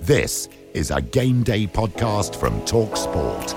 This is a game day podcast from Talk Sport.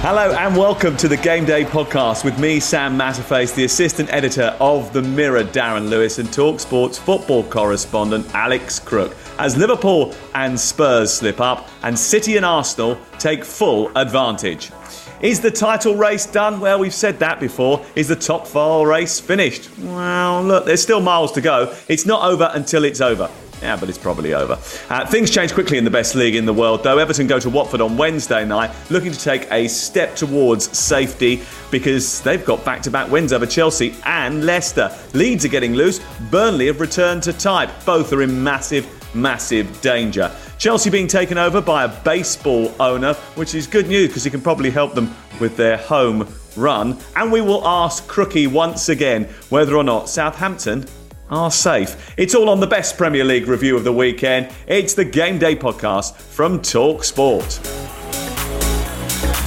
Hello and welcome to the Game Day podcast with me, Sam Matterface, the assistant editor of The Mirror, Darren Lewis, and Talksport's football correspondent, Alex Crook, as Liverpool and Spurs slip up and City and Arsenal take full advantage. Is the title race done? Well, we've said that before. Is the top four race finished? Well, look, there's still miles to go. It's not over until it's over. Yeah, but it's probably over. Uh, things change quickly in the best league in the world, though. Everton go to Watford on Wednesday night, looking to take a step towards safety because they've got back to back wins over Chelsea and Leicester. Leeds are getting loose. Burnley have returned to type. Both are in massive, massive danger. Chelsea being taken over by a baseball owner, which is good news because he can probably help them with their home run. And we will ask Crookie once again whether or not Southampton are safe. It's all on the best Premier League review of the weekend. It's the Game Day podcast from Talk Sport.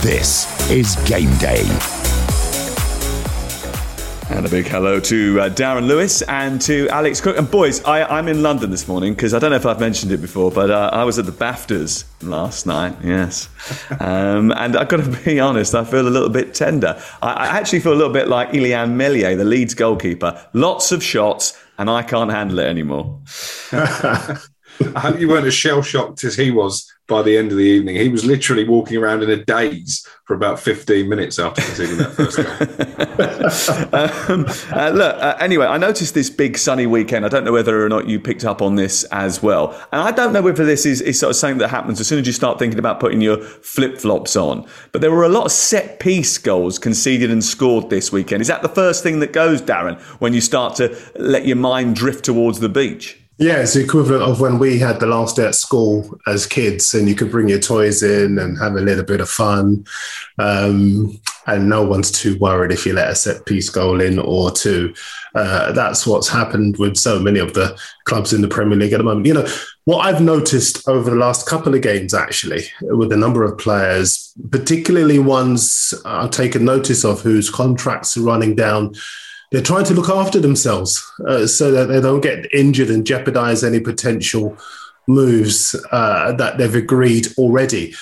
This is Game Day. And a big hello to uh, Darren Lewis and to Alex Crook. And boys, I, am in London this morning because I don't know if I've mentioned it before, but uh, I was at the BAFTAs last night. Yes, um, and I've got to be honest, I feel a little bit tender. I, I actually feel a little bit like Illan Meslier, the Leeds goalkeeper. Lots of shots, and I can't handle it anymore. I hope you weren't as shell shocked as he was by the end of the evening. He was literally walking around in a daze for about 15 minutes after conceding that first goal. um, uh, look, uh, anyway, I noticed this big sunny weekend. I don't know whether or not you picked up on this as well. And I don't know whether this is, is sort of something that happens as soon as you start thinking about putting your flip flops on. But there were a lot of set piece goals conceded and scored this weekend. Is that the first thing that goes, Darren, when you start to let your mind drift towards the beach? Yeah, it's the equivalent of when we had the last day at school as kids, and you could bring your toys in and have a little bit of fun. Um, and no one's too worried if you let a set piece goal in or two. Uh, that's what's happened with so many of the clubs in the Premier League at the moment. You know, what I've noticed over the last couple of games, actually, with a number of players, particularly ones I've taken notice of whose contracts are running down they're trying to look after themselves uh, so that they don't get injured and jeopardize any potential moves uh, that they've agreed already.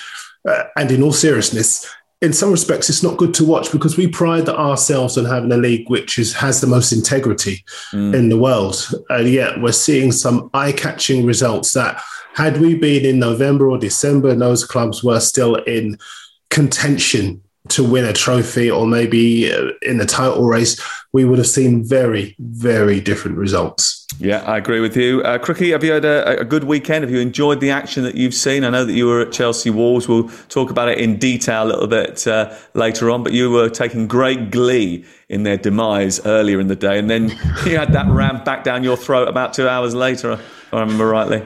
Uh, and in all seriousness, in some respects, it's not good to watch because we pride ourselves on having a league which is, has the most integrity mm. in the world. And yet we're seeing some eye catching results that, had we been in November or December, those clubs were still in contention to win a trophy or maybe uh, in the title race, we would have seen very, very different results. Yeah, I agree with you. Uh, Crookie, have you had a, a, good weekend? Have you enjoyed the action that you've seen? I know that you were at Chelsea Wolves. We'll talk about it in detail a little bit uh, later on, but you were taking great glee in their demise earlier in the day, and then you had that ram back down your throat about two hours later, if I remember rightly.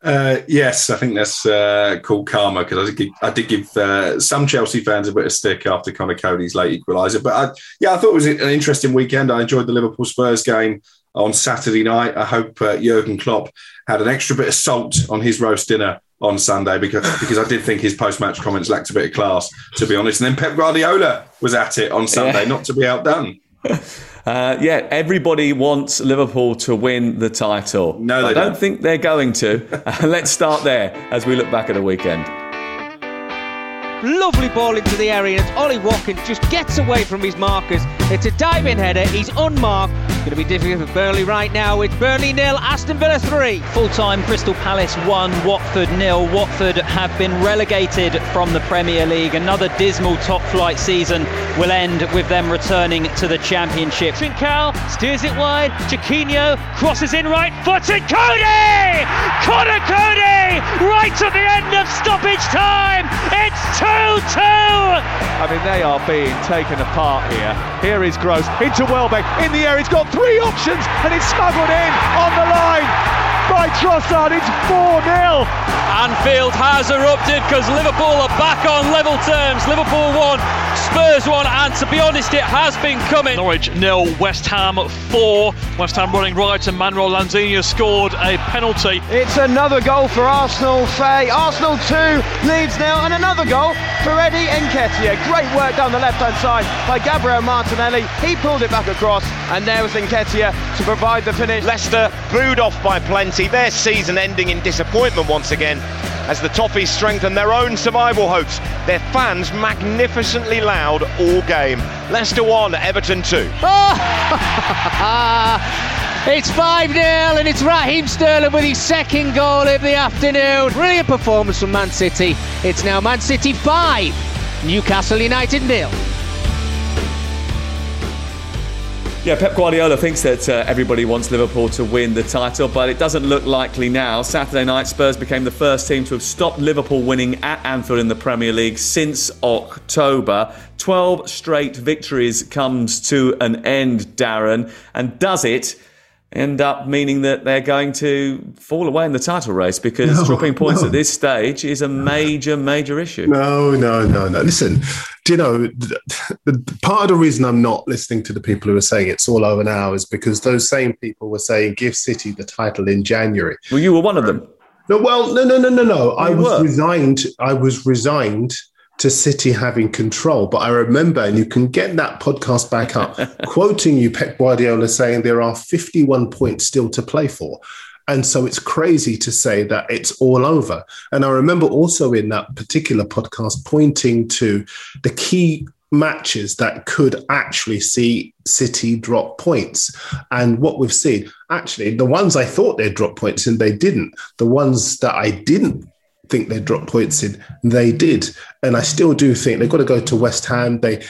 Uh, yes, I think that's uh, called karma because I did give, I did give uh, some Chelsea fans a bit of stick after Conor Coady's late equaliser. But I, yeah, I thought it was an interesting weekend. I enjoyed the Liverpool Spurs game on Saturday night. I hope uh, Jurgen Klopp had an extra bit of salt on his roast dinner on Sunday because because I did think his post match comments lacked a bit of class, to be honest. And then Pep Guardiola was at it on Sunday, yeah. not to be outdone. Uh, yeah, everybody wants Liverpool to win the title. No, they I don't, don't. think they're going to. Let's start there as we look back at the weekend. Lovely ball into the area, and it's Ollie Watkins just gets away from his markers. It's a diving header. He's unmarked. It's Going to be difficult for Burnley right now. It's Burnley nil, Aston Villa three. Full time, Crystal Palace 1, Watford nil. Watford have been relegated from the Premier League. Another dismal top flight season will end with them returning to the Championship. Trincao steers it wide. Chiquinho crosses in right footed. Coady! Conor Coady! Right at the end of stoppage time. It's 2 2. I mean, they are being taken apart here. Here is Gross into Welbeck in the air. He's got three options and it's smuggled in on the line by Trossard. It's 4 0. Anfield has erupted because Liverpool are back on level terms. Liverpool 1, Spurs 1, and to be honest, it has been coming. Norwich nil, West Ham four. West Ham running right, and Manuel Lanzini scored a penalty. It's another goal for Arsenal. Faye. Arsenal 2, Leeds now, and another goal for Eddie Nketiah. Great work down the left hand side by Gabriel Martinelli. He pulled it back across, and there was Nketiah to provide the finish. Leicester booed off by plenty, their season ending in disappointment once again as the Toffees strengthen their own survival hopes. Their fans magnificently loud all game. Leicester 1, Everton 2. It's 5 0 and it's Raheem Sterling with his second goal of the afternoon. Brilliant performance from Man City. It's now Man City 5, Newcastle United nil. Yeah, Pep Guardiola thinks that uh, everybody wants Liverpool to win the title, but it doesn't look likely now. Saturday night, Spurs became the first team to have stopped Liverpool winning at Anfield in the Premier League since October. 12 straight victories comes to an end, Darren, and does it end up meaning that they're going to fall away in the title race because No, dropping points no. at this stage is a major, major issue. No, no, no, no. Listen, do you know, the, the, part of the reason I'm not listening to the people who are saying it's all over now is because those same people were saying give City the title in January. Well, you were one of them. No, well, no, no, no, no, no. I was were. resigned. I was resigned to City having control. But I remember, and you can get that podcast back up, quoting you, Pep Guardiola saying there are 51 points still to play for. And so it's crazy to say that it's all over. And I remember also in that particular podcast pointing to the key matches that could actually see City drop points. And what we've seen, actually, the ones I thought they'd drop points in, they didn't. The ones that I didn't think they dropped points in, they did. And I still do think they've got to go to West Ham. They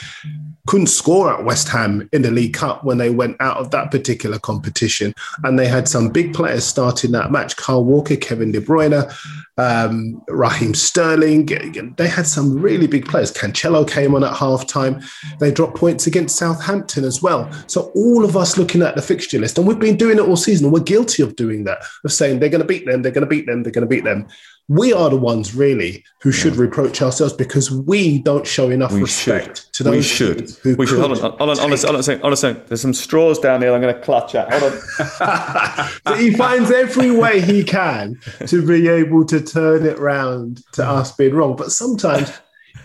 couldn't score at West Ham in the League Cup when they went out of that particular competition. And they had some big players starting that match Kyle Walker, Kevin De Bruyne, um, Raheem Sterling. They had some really big players. Cancelo came on at halftime. They dropped points against Southampton as well. So all of us looking at the fixture list, and we've been doing it all season, we're guilty of doing that, of saying they're going to beat them, they're going to beat them, they're going to beat them. We are the ones really who should reproach ourselves because we don't show enough We respect should. to those We should. who We should. Hold on. Hold on. Hold on. Hold on. Hold on. There's some straws down here. I'm going to clutch at. Hold on. But he finds every way he can to be able to turn it round to us being wrong. But sometimes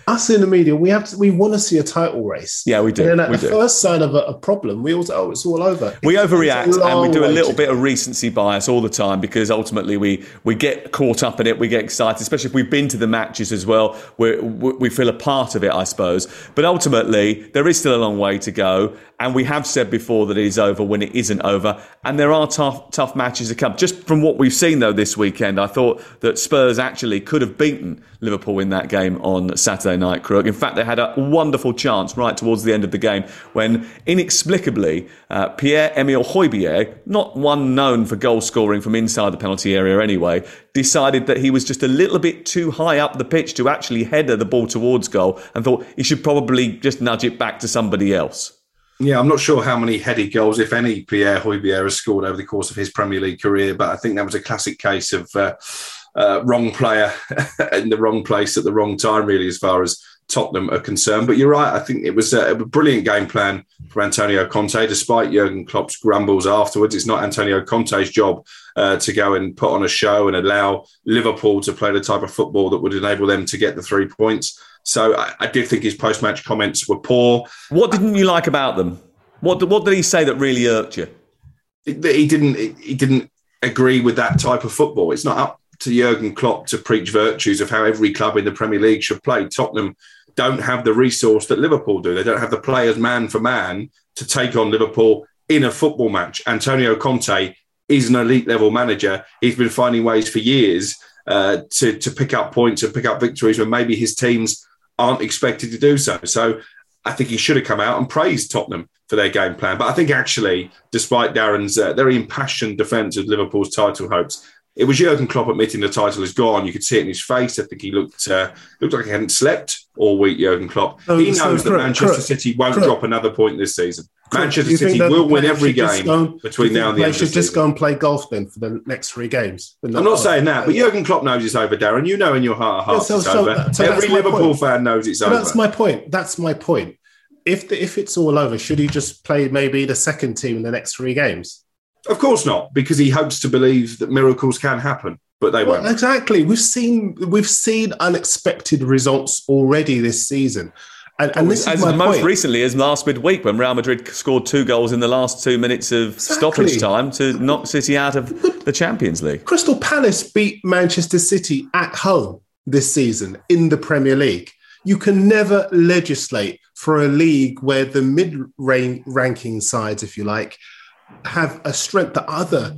us in the media, we have to, we want to see a title race. Yeah, we do. And then at We the do. first sign of a, a problem, we also oh, it's all over. We It's overreact and we do a little bit of recency bias all the time because ultimately we, we get caught up in it, we get excited, especially if we've been to the matches as well. we we feel a part of it, I suppose. But ultimately, there is still a long way to go. And we have said before that it is over when it isn't over. And there are tough, tough matches to come. Just from what we've seen, though, this weekend, I thought that Spurs actually could have beaten Liverpool in that game on Saturday night, Crook. In fact, they had a wonderful chance right towards the end of the game when inexplicably uh, Pierre-Emile Højbjerg, not one known for goal scoring from inside the penalty area anyway, decided that he was just a little bit too high up the pitch to actually header the ball towards goal and thought he should probably just nudge it back to somebody else. Yeah, I'm not sure how many heady goals, if any, Pierre Højbjerg has scored over the course of his Premier League career, but I think that was a classic case of uh, uh, wrong player in the wrong place at the wrong time, really, as far as Tottenham are concerned. But you're right. I think it was a, a brilliant game plan for Antonio Conte, despite Jurgen Klopp's grumbles afterwards. It's not Antonio Conte's job uh, to go and put on a show and allow Liverpool to play the type of football that would enable them to get the three points. So I, I did think his post-match comments were poor. What didn't you like about them? What what did he say that really irked you? He didn't. He didn't agree with that type of football. It's not up to Jurgen Klopp to preach virtues of how every club in the Premier League should play. Tottenham don't have the resource that Liverpool do. They don't have the players man for man to take on Liverpool in a football match. Antonio Conte is an elite level manager. He's been finding ways for years uh, to to pick up points and pick up victories when maybe his teams aren't expected to do so. So I think he should have come out and praised Tottenham for their game plan. But I think actually, despite Darren's uh, very impassioned defence of Liverpool's title hopes, it was Jurgen Klopp admitting the title is gone. You could see it in his face. I think he looked uh, looked like he hadn't slept all week. Jurgen Klopp. Oh, he so knows that correct, Manchester correct, City won't correct. drop another point this season. Manchester City will win every game go- between now and the end They should just go and play golf then for the next three games. I'm not saying that, but Jurgen Klopp knows it's over, Darren. You know in your heart of hearts Yeah, so- it's so- over. so Every Liverpool fan knows it's So over. That's my point. That's my point. If the, if it's all over, should he just play maybe the second team in the next three games? Of course not, because he hopes to believe that miracles can happen, but they Well, won't. exactly. We've seen we've seen unexpected results already this season, and, and this as is my most point. recently as last midweek when Real Madrid scored two goals in the last two minutes of stoppage time to knock City out of the Champions League. Crystal Palace beat Manchester City at home this season in the Premier League. You can never legislate for a league where the mid ranking sides, if you like, have a strength that other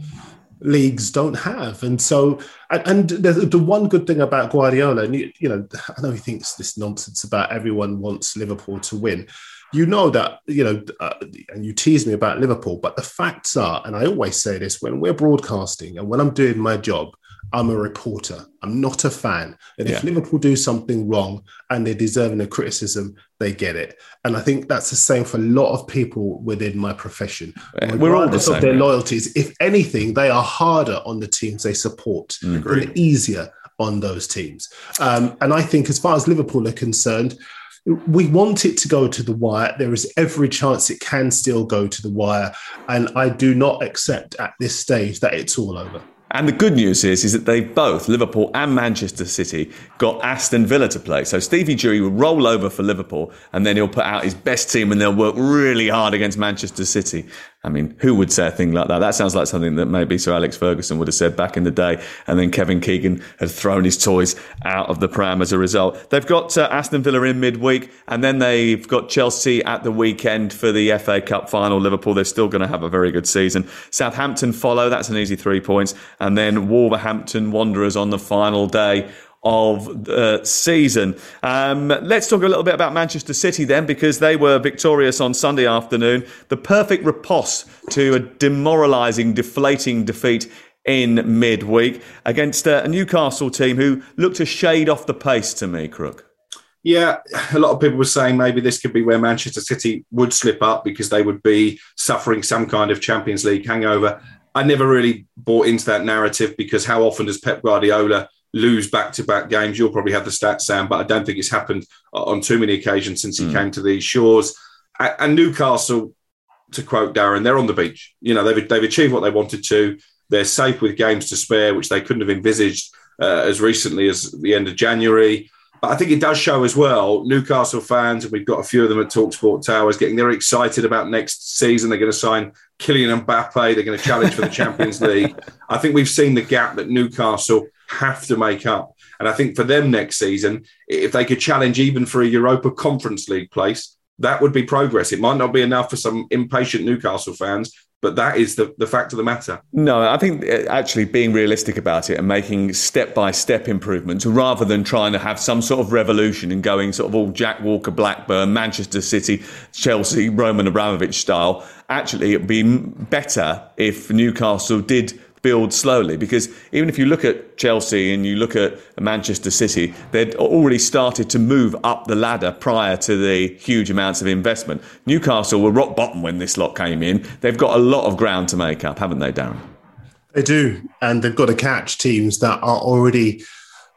leagues don't have. And so, and, and the, the one good thing about Guardiola, and you, you know, I know he thinks this nonsense about everyone wants Liverpool to win. You know that, you know, uh, and you tease me about Liverpool, but the facts are, and I always say this when we're broadcasting and when I'm doing my job, I'm a reporter. I'm not a fan. And if Liverpool do something wrong and they're deserving of criticism, they get it. And I think that's the same for a lot of people within my profession. Uh, we're all the Regardless of their yeah. loyalties. If anything, they are harder on the teams they support and easier on those teams. Um, and I think, as far as Liverpool are concerned, we want it to go to the wire. There is every chance it can still go to the wire. And I do not accept at this stage that it's all over. And the good news is, is that they both, Liverpool and Manchester City, got Aston Villa to play. So Stevie G will roll over for Liverpool and then he'll put out his best team and they'll work really hard against Manchester City. I mean, who would say a thing like that? That sounds like something that maybe Sir Alex Ferguson would have said back in the day. And then Kevin Keegan had thrown his toys out of the pram as a result. They've got uh, Aston Villa in midweek and then they've got Chelsea at the weekend for the FA Cup final. Liverpool, they're still going to have a very good season. Southampton follow. That's an easy three points. And then Wolverhampton Wanderers on the final day of the season. Um, let's talk a little bit about Manchester City then, because they were victorious on Sunday afternoon. The perfect riposte to a demoralising, deflating defeat in midweek against a Newcastle team who looked a shade off the pace to me, Crook. Yeah, a lot of people were saying maybe this could be where Manchester City would slip up because they would be suffering some kind of Champions League hangover. I never really bought into that narrative because how often does Pep Guardiola lose back to back games? You'll probably have the stats, Sam, but I don't think it's happened on too many occasions since he came to these shores. And Newcastle, to quote Darren, they're on the beach. You know, they've, they've achieved what they wanted to. They're safe with games to spare, which they couldn't have envisaged uh, as recently as the end of January. But I think it does show as well, Newcastle fans, and we've got a few of them at Talksport Towers, getting very excited about next season. They're going to sign Kylian Mbappe. They're going to challenge for the Champions League. I think we've seen the gap that Newcastle have to make up. And I think for them next season, if they could challenge even for a Europa Conference League place, that would be progress. It might not be enough for some impatient Newcastle fans, but that is the, the fact of the matter. No, I think uh, actually being realistic about it and making step by step improvements rather than trying to have some sort of revolution and going sort of all Jack Walker, Blackburn, Manchester City, Chelsea, Roman Abramovich style. Actually, it'd be better if Newcastle did build slowly because even if you look at Chelsea and you look at Manchester City, they'd already started to move up the ladder prior to the huge amounts of investment. Newcastle were rock bottom when this lot came in. They've got a lot of ground to make up, haven't they, Darren? They do. And they've got to catch teams that are already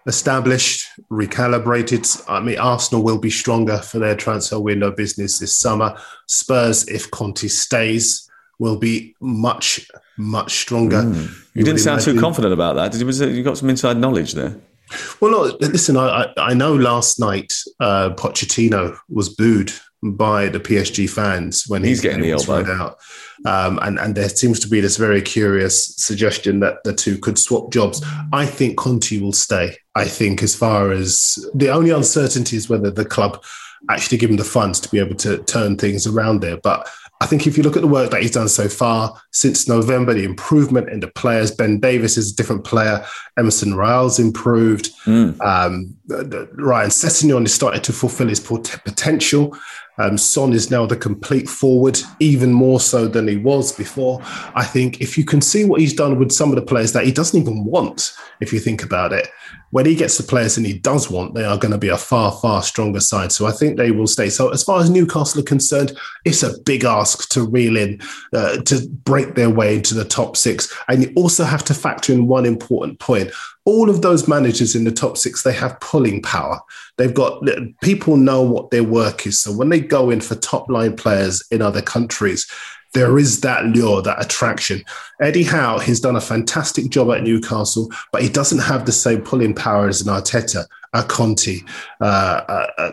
established, recalibrated. I mean, Arsenal will be stronger for their transfer window business this summer. Spurs, if Conte stays, will be much, much stronger. You, didn't would sound too confident about that. Did you, was it, you got some inside knowledge there? Well, no, listen, I, I know last night uh, Pochettino was booed by the PSG fans when he's getting the elbow out. Um, and, and there seems to be this very curious suggestion that the two could swap jobs. I think Conte will stay. I think, as far as the only uncertainty is whether the club actually give him the funds to be able to turn things around there. But I think if you look at the work that he's done so far since November, the improvement in the players, Ben Davies is a different player, Emerson Royal's improved, mm. um, Ryan Sessegnon is starting to fulfill his potential. Um, Son is now the complete forward, even more so than he was before. I think if you can see what he's done with some of the players that he doesn't even want, if you think about it, when he gets the players and he does want, they are going to be a far, far stronger side. So I think they will stay. So as far as Newcastle are concerned, it's a big ask to reel in, uh, to break their way into the top six. And you also have to factor in one important point. All of those managers in the top six, they have pulling power. They've got people know what their work is. So when they go in for top line players in other countries, there is that lure, that attraction. Eddie Howe, he's done a fantastic job at Newcastle, but he doesn't have the same pulling power as an Arteta a Conte, uh, uh,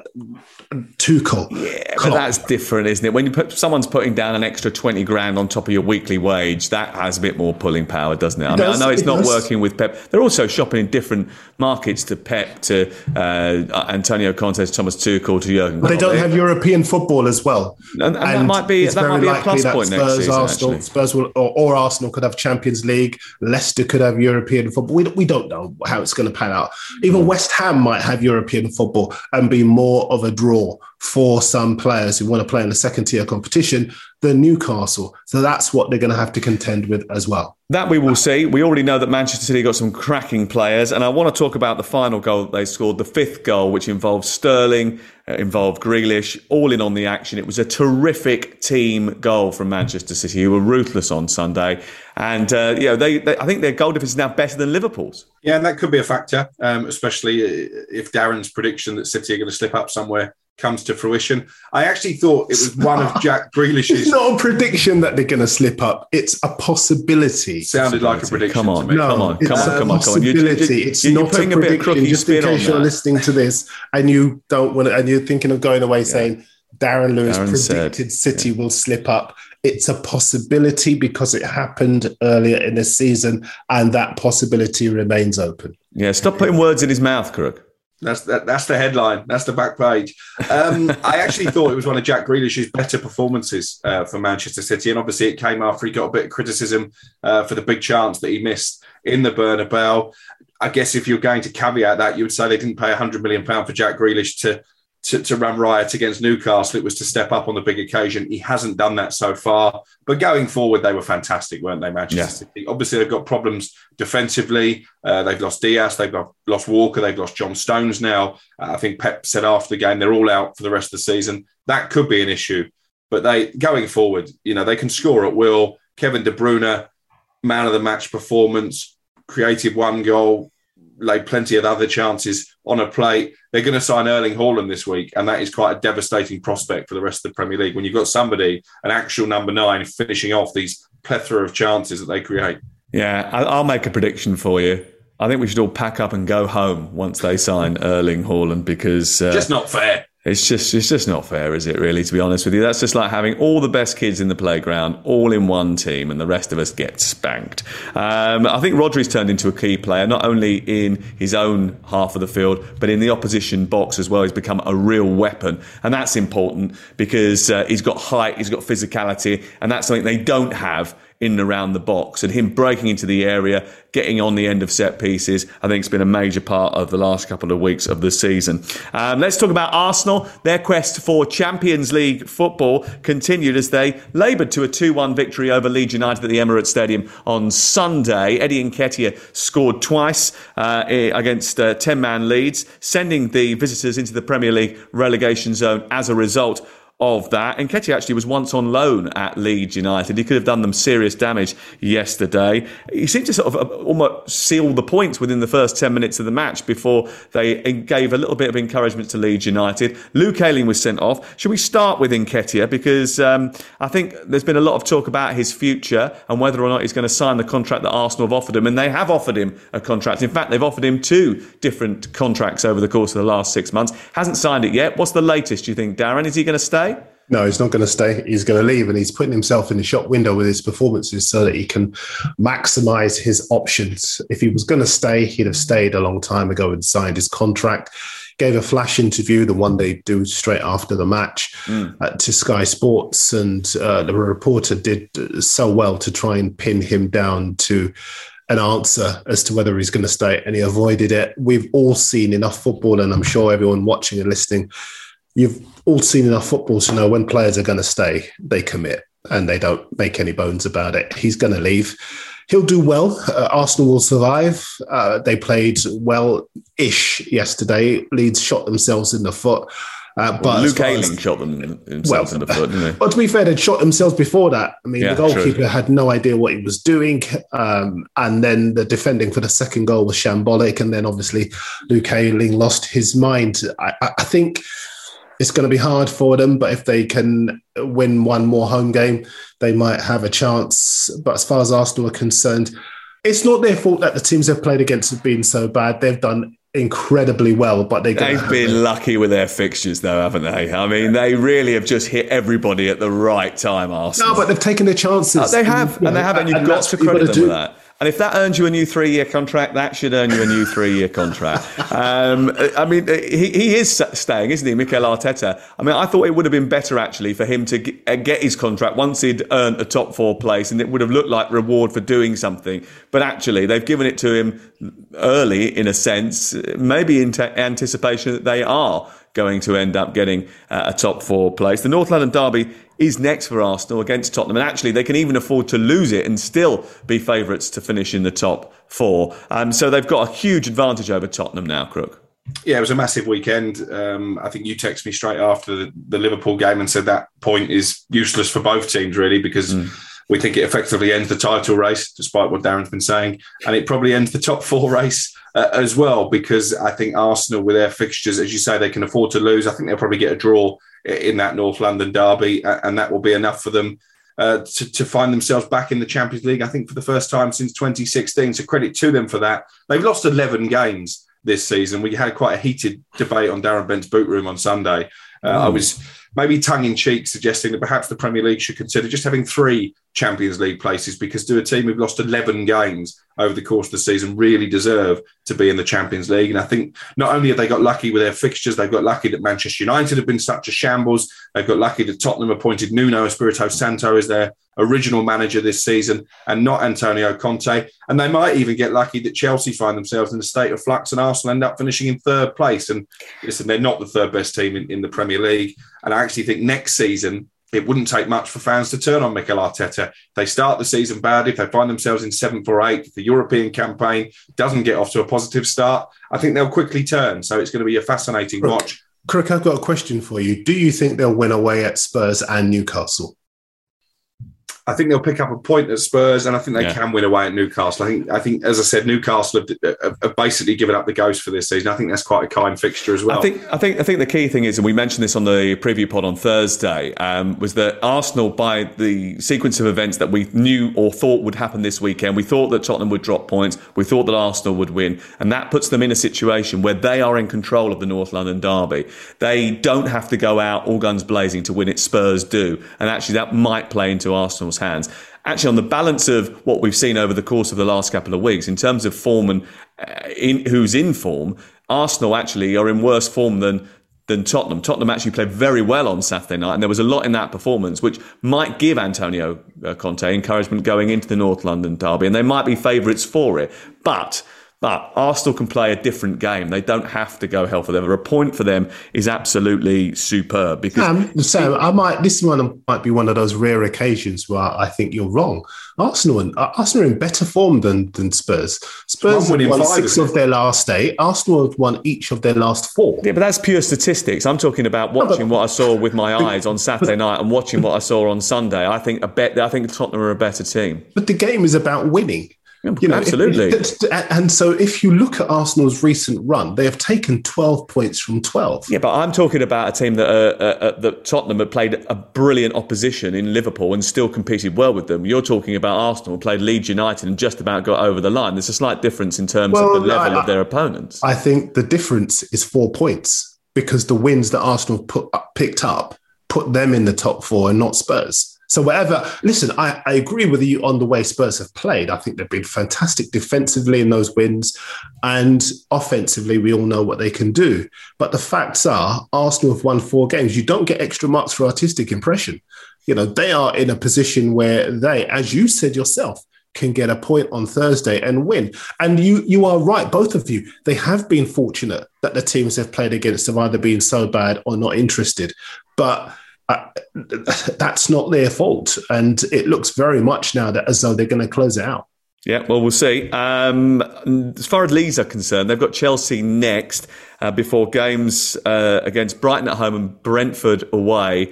Tuchel. Yeah, but that's different, isn't it? When you put someone's putting down an extra twenty grand on top of your weekly wage, that has a bit more pulling power, doesn't it? I, mean, does, I know it's it not does. working with Pep. They're also shopping in different markets to Pep, to uh, Antonio Conte, to Thomas Tuchel, to Jurgen. But they don't have European football as well, and, and, and that might be that might be a plus point Spurs, next season. Arsenal, actually. Spurs will, or, or, Arsenal could have Champions League. Leicester could have European football. We, we don't know how it's going to pan out. Even mm. West Ham might have European football and be more of a draw for some players who want to play in the second tier competition than Newcastle. So that's what they're going to have to contend with as well. That we will see. We already know that Manchester City got some cracking players, and I want to talk about the final goal that they scored, the fifth goal, which involved Sterling, uh, involved Grealish, all in on the action. It was a terrific team goal from Manchester City, who were ruthless on Sunday, and uh, you know they, they, I think their goal difference is now better than Liverpool's. Yeah, and that could be a factor, um, especially if Darren's prediction that City are going to slip up somewhere comes to fruition. I actually thought it was one of Jack Grealish's. It's not a prediction that they're going to slip up. It's a possibility. Sounded like a prediction. Come on, no, come on, come on, come on, come on. You, you, it's you're not a prediction. A just in case you're listening to this and you don't want to, and you're thinking of going away yeah. saying Darren Lewis Darren predicted said, City yeah. will slip up. It's a possibility because it happened earlier in the season, and that possibility remains open. Yeah, stop putting words in his mouth, Crook. That's that, that's the headline. That's the back page. Um, I actually thought it was one of Jack Grealish's better performances uh, for Manchester City, and obviously it came after he got a bit of criticism uh, for the big chance that he missed in the Bernabeu. I guess if you're going to caveat that, you would say they didn't pay 100 million pound for Jack Grealish to to, to run riot against Newcastle. It was to step up on the big occasion. He hasn't done that so far. But going forward, they were fantastic, weren't they, Manchester yeah. City? Obviously, they've got problems defensively. Uh, they've lost Diaz, they've got, lost Walker, they've lost John Stones now. Uh, I think Pep said after the game they're all out for the rest of the season. That could be an issue. But they going forward, you know, they can score at will. Kevin De Bruyne, man of the match performance, created one goal, laid plenty of other chances on a plate. They're going to sign Erling Haaland this week, and that is quite a devastating prospect for the rest of the Premier League when you've got somebody, an actual number nine, finishing off these plethora of chances that they create. Yeah, I'll make a prediction for you. I think we should all pack up and go home once they sign Erling Haaland because uh, just not fair. It's just it's just not fair, is it? Really, to be honest with you, that's just like having all the best kids in the playground all in one team, and the rest of us get spanked. Um, I think Rodri's turned into a key player, not only in his own half of the field, but in the opposition box as well. He's become a real weapon, and that's important because uh, he's got height, he's got physicality, and that's something they don't have in and around the box and him breaking into the area, getting on the end of set pieces, I think it's been a major part of the last couple of weeks of the season. Um, let's talk about Arsenal. Their quest for Champions League football continued as they laboured to a 2 1 victory over Leeds United at the Emirates Stadium on Sunday. Eddie Nketiah scored twice uh, against 10 uh, man Leeds, sending the visitors into the Premier League relegation zone as a result of that. And Nketiah actually was once on loan at Leeds United. He could have done them serious damage yesterday. He seemed to sort of uh, almost seal the points within the first 10 minutes of the match before they gave a little bit of encouragement to Leeds United. Luke Ayling was sent off. Should we start with Nketiah? Because um, I think there's been a lot of talk about his future and whether or not he's going to sign the contract that Arsenal have offered him. And they have offered him a contract. In fact, they've offered him two different contracts over the course of the last six months. Hasn't signed it yet. What's the latest, do you think, Darren? Is he going to stay? No, he's not going to stay. He's going to leave, and he's putting himself in the shop window with his performances so that he can maximize his options. If he was going to stay, he'd have stayed a long time ago and signed his contract. Gave a flash interview, the one they do straight after the match, mm. uh, to Sky Sports, and uh, the reporter did so well to try and pin him down to an answer as to whether he's going to stay, and he avoided it. We've all seen enough football, and I'm sure everyone watching and listening, you've all seen enough football to know when players are going to stay, they commit and they don't make any bones about it. He's going to leave. He'll do well. Uh, Arsenal will survive. Uh, they played well ish yesterday. Leeds shot themselves in the foot. Uh, but Luke Ayling shot them himself well, in the foot, didn't he? But to be fair, they'd shot themselves before that. I mean, yeah, the goalkeeper true. had no idea what he was doing. Um, and then the defending for the second goal was shambolic. And then obviously Luke Ayling lost his mind. I, I think it's going to be hard for them, but if they can win one more home game, they might have a chance. But as far as Arsenal are concerned, it's not their fault that the teams they've played against have been so bad. They've done incredibly well, but they have been lucky with their fixtures, though, haven't they? I mean, they really have just hit everybody at the right time. Arsenal. No, but they've taken their chances. Oh, they have, and, and they have, and you've got to credit them do. for that. And if that earns you a new three year contract, that should earn you a new three year contract. Um, I mean, uh, he, he is staying, isn't he, Mikel Arteta? I mean, I thought it would have been better actually for him to uh, get his contract once he'd earned a top four place and it would have looked like reward for doing something. But actually, they've given it to him early in a sense, uh, maybe in anticipation that they are going to end up getting uh, a top four place. The North London Derby is next for Arsenal against Tottenham. And actually, they can even afford to lose it and still be favourites to finish in the top four. Um, so they've got a huge advantage over Tottenham now, Crook. Yeah, it was a massive weekend. Um, I think you texted me straight after the, the, Liverpool game and said that point is useless for both teams, really, because mm. We think it effectively ends the title race, despite what Darren's been saying. And it probably ends the top four race uh, as well, because I think Arsenal, with their fixtures, as you say, they can afford to lose. I think they'll probably get a draw in that North London derby, and that will be enough for them uh, to, to, find themselves back in the Champions League. I think for the first time since 2016. So credit to them for that. They've lost 11 games this season. We had quite a heated debate on Darren Bent's boot room on Sunday. Uh, I was maybe tongue in cheek suggesting that perhaps the Premier League should consider just having three Champions League places because do a team who've lost 11 games over the course of the season really deserve to be in the Champions League. And I think not only have they got lucky with their fixtures, they've got lucky that Manchester United have been such a shambles. They've got lucky that Tottenham appointed Nuno Espirito Santo as their original manager this season and not Antonio Conte. And they might even get lucky that Chelsea find themselves in a state of flux and Arsenal end up finishing in third place. And listen, they're not the third best team in, in the Premier League. And I actually think next season, it wouldn't take much for fans to turn on Mikel Arteta. They start the season bad. if they find themselves in seventh or eighth, the European campaign doesn't get off to a positive start, I think they'll quickly turn. So it's going to be a fascinating Crook, watch. Crook, I've got a question for you. Do you think they'll win away at Spurs and Newcastle? I think they'll pick up a point at Spurs, and I think they yeah. can win away at Newcastle. I think, I think, as I said, Newcastle have, have, basically given up the ghost for this season. I think that's quite a kind fixture as well. I think, I think, I think the key thing is, and we mentioned this on the preview pod on Thursday, um, was that Arsenal, by the sequence of events that we knew or thought would happen this weekend, we thought that Tottenham would drop points, we thought that Arsenal would win, and that puts them in a situation where they are in control of the North London derby. They don't have to go out all guns blazing to win it. Spurs do, and actually that might play into Arsenal's hands actually on the balance of what we've seen over the course of the last couple of weeks in terms of form and uh, in, who's in form, Arsenal actually are in worse form than than Tottenham. Tottenham actually played very well on Saturday night, and there was a lot in that performance which might give Antonio uh, Conte encouragement going into the North London derby, and they might be favourites for it. But But Arsenal can play a different game. They don't have to go hell for them. A point for them is absolutely superb because Sam, Sam, I might this one might be one of those rare occasions where I think you're wrong. Arsenal and uh, Arsenal are in better form than than Spurs. Spurs have won five, six of their last eight. Arsenal have won each of their last four. Yeah, but that's pure statistics. I'm talking about watching no, what I saw with my eyes on Saturday night and watching what I saw on Sunday. I think a bet. I think Tottenham are a better team. But the game is about winning. You know, absolutely. And so, if you look at Arsenal's recent run, they have taken twelve points from twelve. Yeah, but I'm talking about a team that uh, uh, uh, that Tottenham had played a brilliant opposition in Liverpool and still competed well with them. You're talking about Arsenal played Leeds United and just about got over the line. There's a slight difference in terms well, of the level I, of their opponents. I think the difference is four points because the wins that Arsenal put picked up put them in the top four and not Spurs. So whatever, listen, I, I agree with you on the way Spurs have played. I think they've been fantastic defensively in those wins, and offensively, we all know what they can do. But the facts are, Arsenal have won four games. You don't get extra marks for artistic impression. You know they are in a position where they, as you said yourself, can get a point on Thursday and win. And you you are right, both of you. They have been fortunate that the teams they've played against have either been so bad or not interested. But that's not their fault. And it looks very much now that as though they're going to close it out. Yeah, well, we'll see. Um, as far as Leeds are concerned, they've got Chelsea next uh, before games uh, against Brighton at home and Brentford away.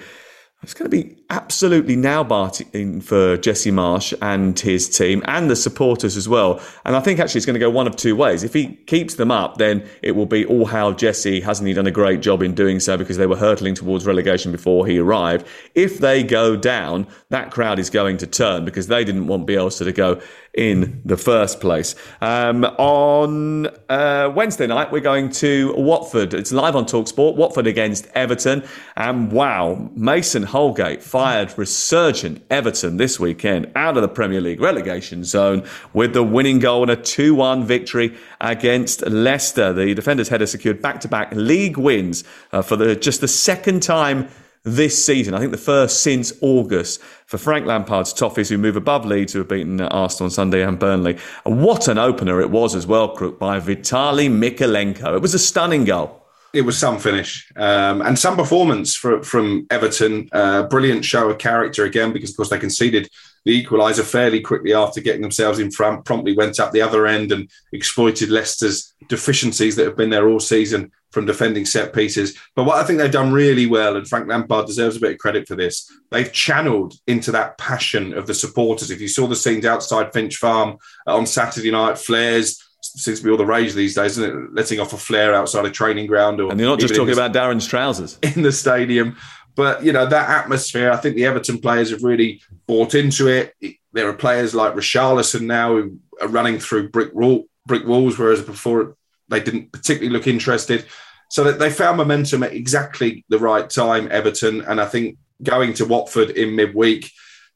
It's going to be absolutely now barting for Jesse Marsch and his team and the supporters as well. And I think actually it's going to go one of two ways. If he keeps them up, then it will be all how Jesse. Hasn't he done a great job in doing so because they were hurtling towards relegation before he arrived? If they go down, that crowd is going to turn because they didn't want Bielsa to go in the first place. Um, on uh, Wednesday night, we're going to Watford. It's live on Talksport. Watford against Everton. And wow, Mason Holgate fired resurgent Everton this weekend out of the Premier League relegation zone with the winning goal and a 2 1 victory against Leicester. The defenders' header secured back to back league wins uh, for the, just the second time this season. I think the first since August for Frank Lampard's Toffees, who move above Leeds, who have beaten Arsenal on Sunday and Burnley. And what an opener it was as well, Crook, by Vitali Mykolenko. It was a stunning goal. It was some finish um, and some performance for, from Everton. Uh, brilliant show of character again, because of course they conceded the equaliser fairly quickly after getting themselves in front. Promptly went up the other end and exploited Leicester's deficiencies that have been there all season from defending set pieces. But what I think they've done really well, and Frank Lampard deserves a bit of credit for this, they've channeled into that passion of the supporters. If you saw the scenes outside Finch Farm uh, on Saturday night, flares, seems to be all the rage these days, isn't it? Letting off a flare outside a training ground, or and you're not just talking about Darren's trousers in the stadium. But you know that atmosphere. I think the Everton players have really bought into it. There are players like Richarlison now who are running through brick wall, brick walls, whereas before they didn't particularly look interested. So that they found momentum at exactly the right time, Everton. And I think going to Watford in midweek,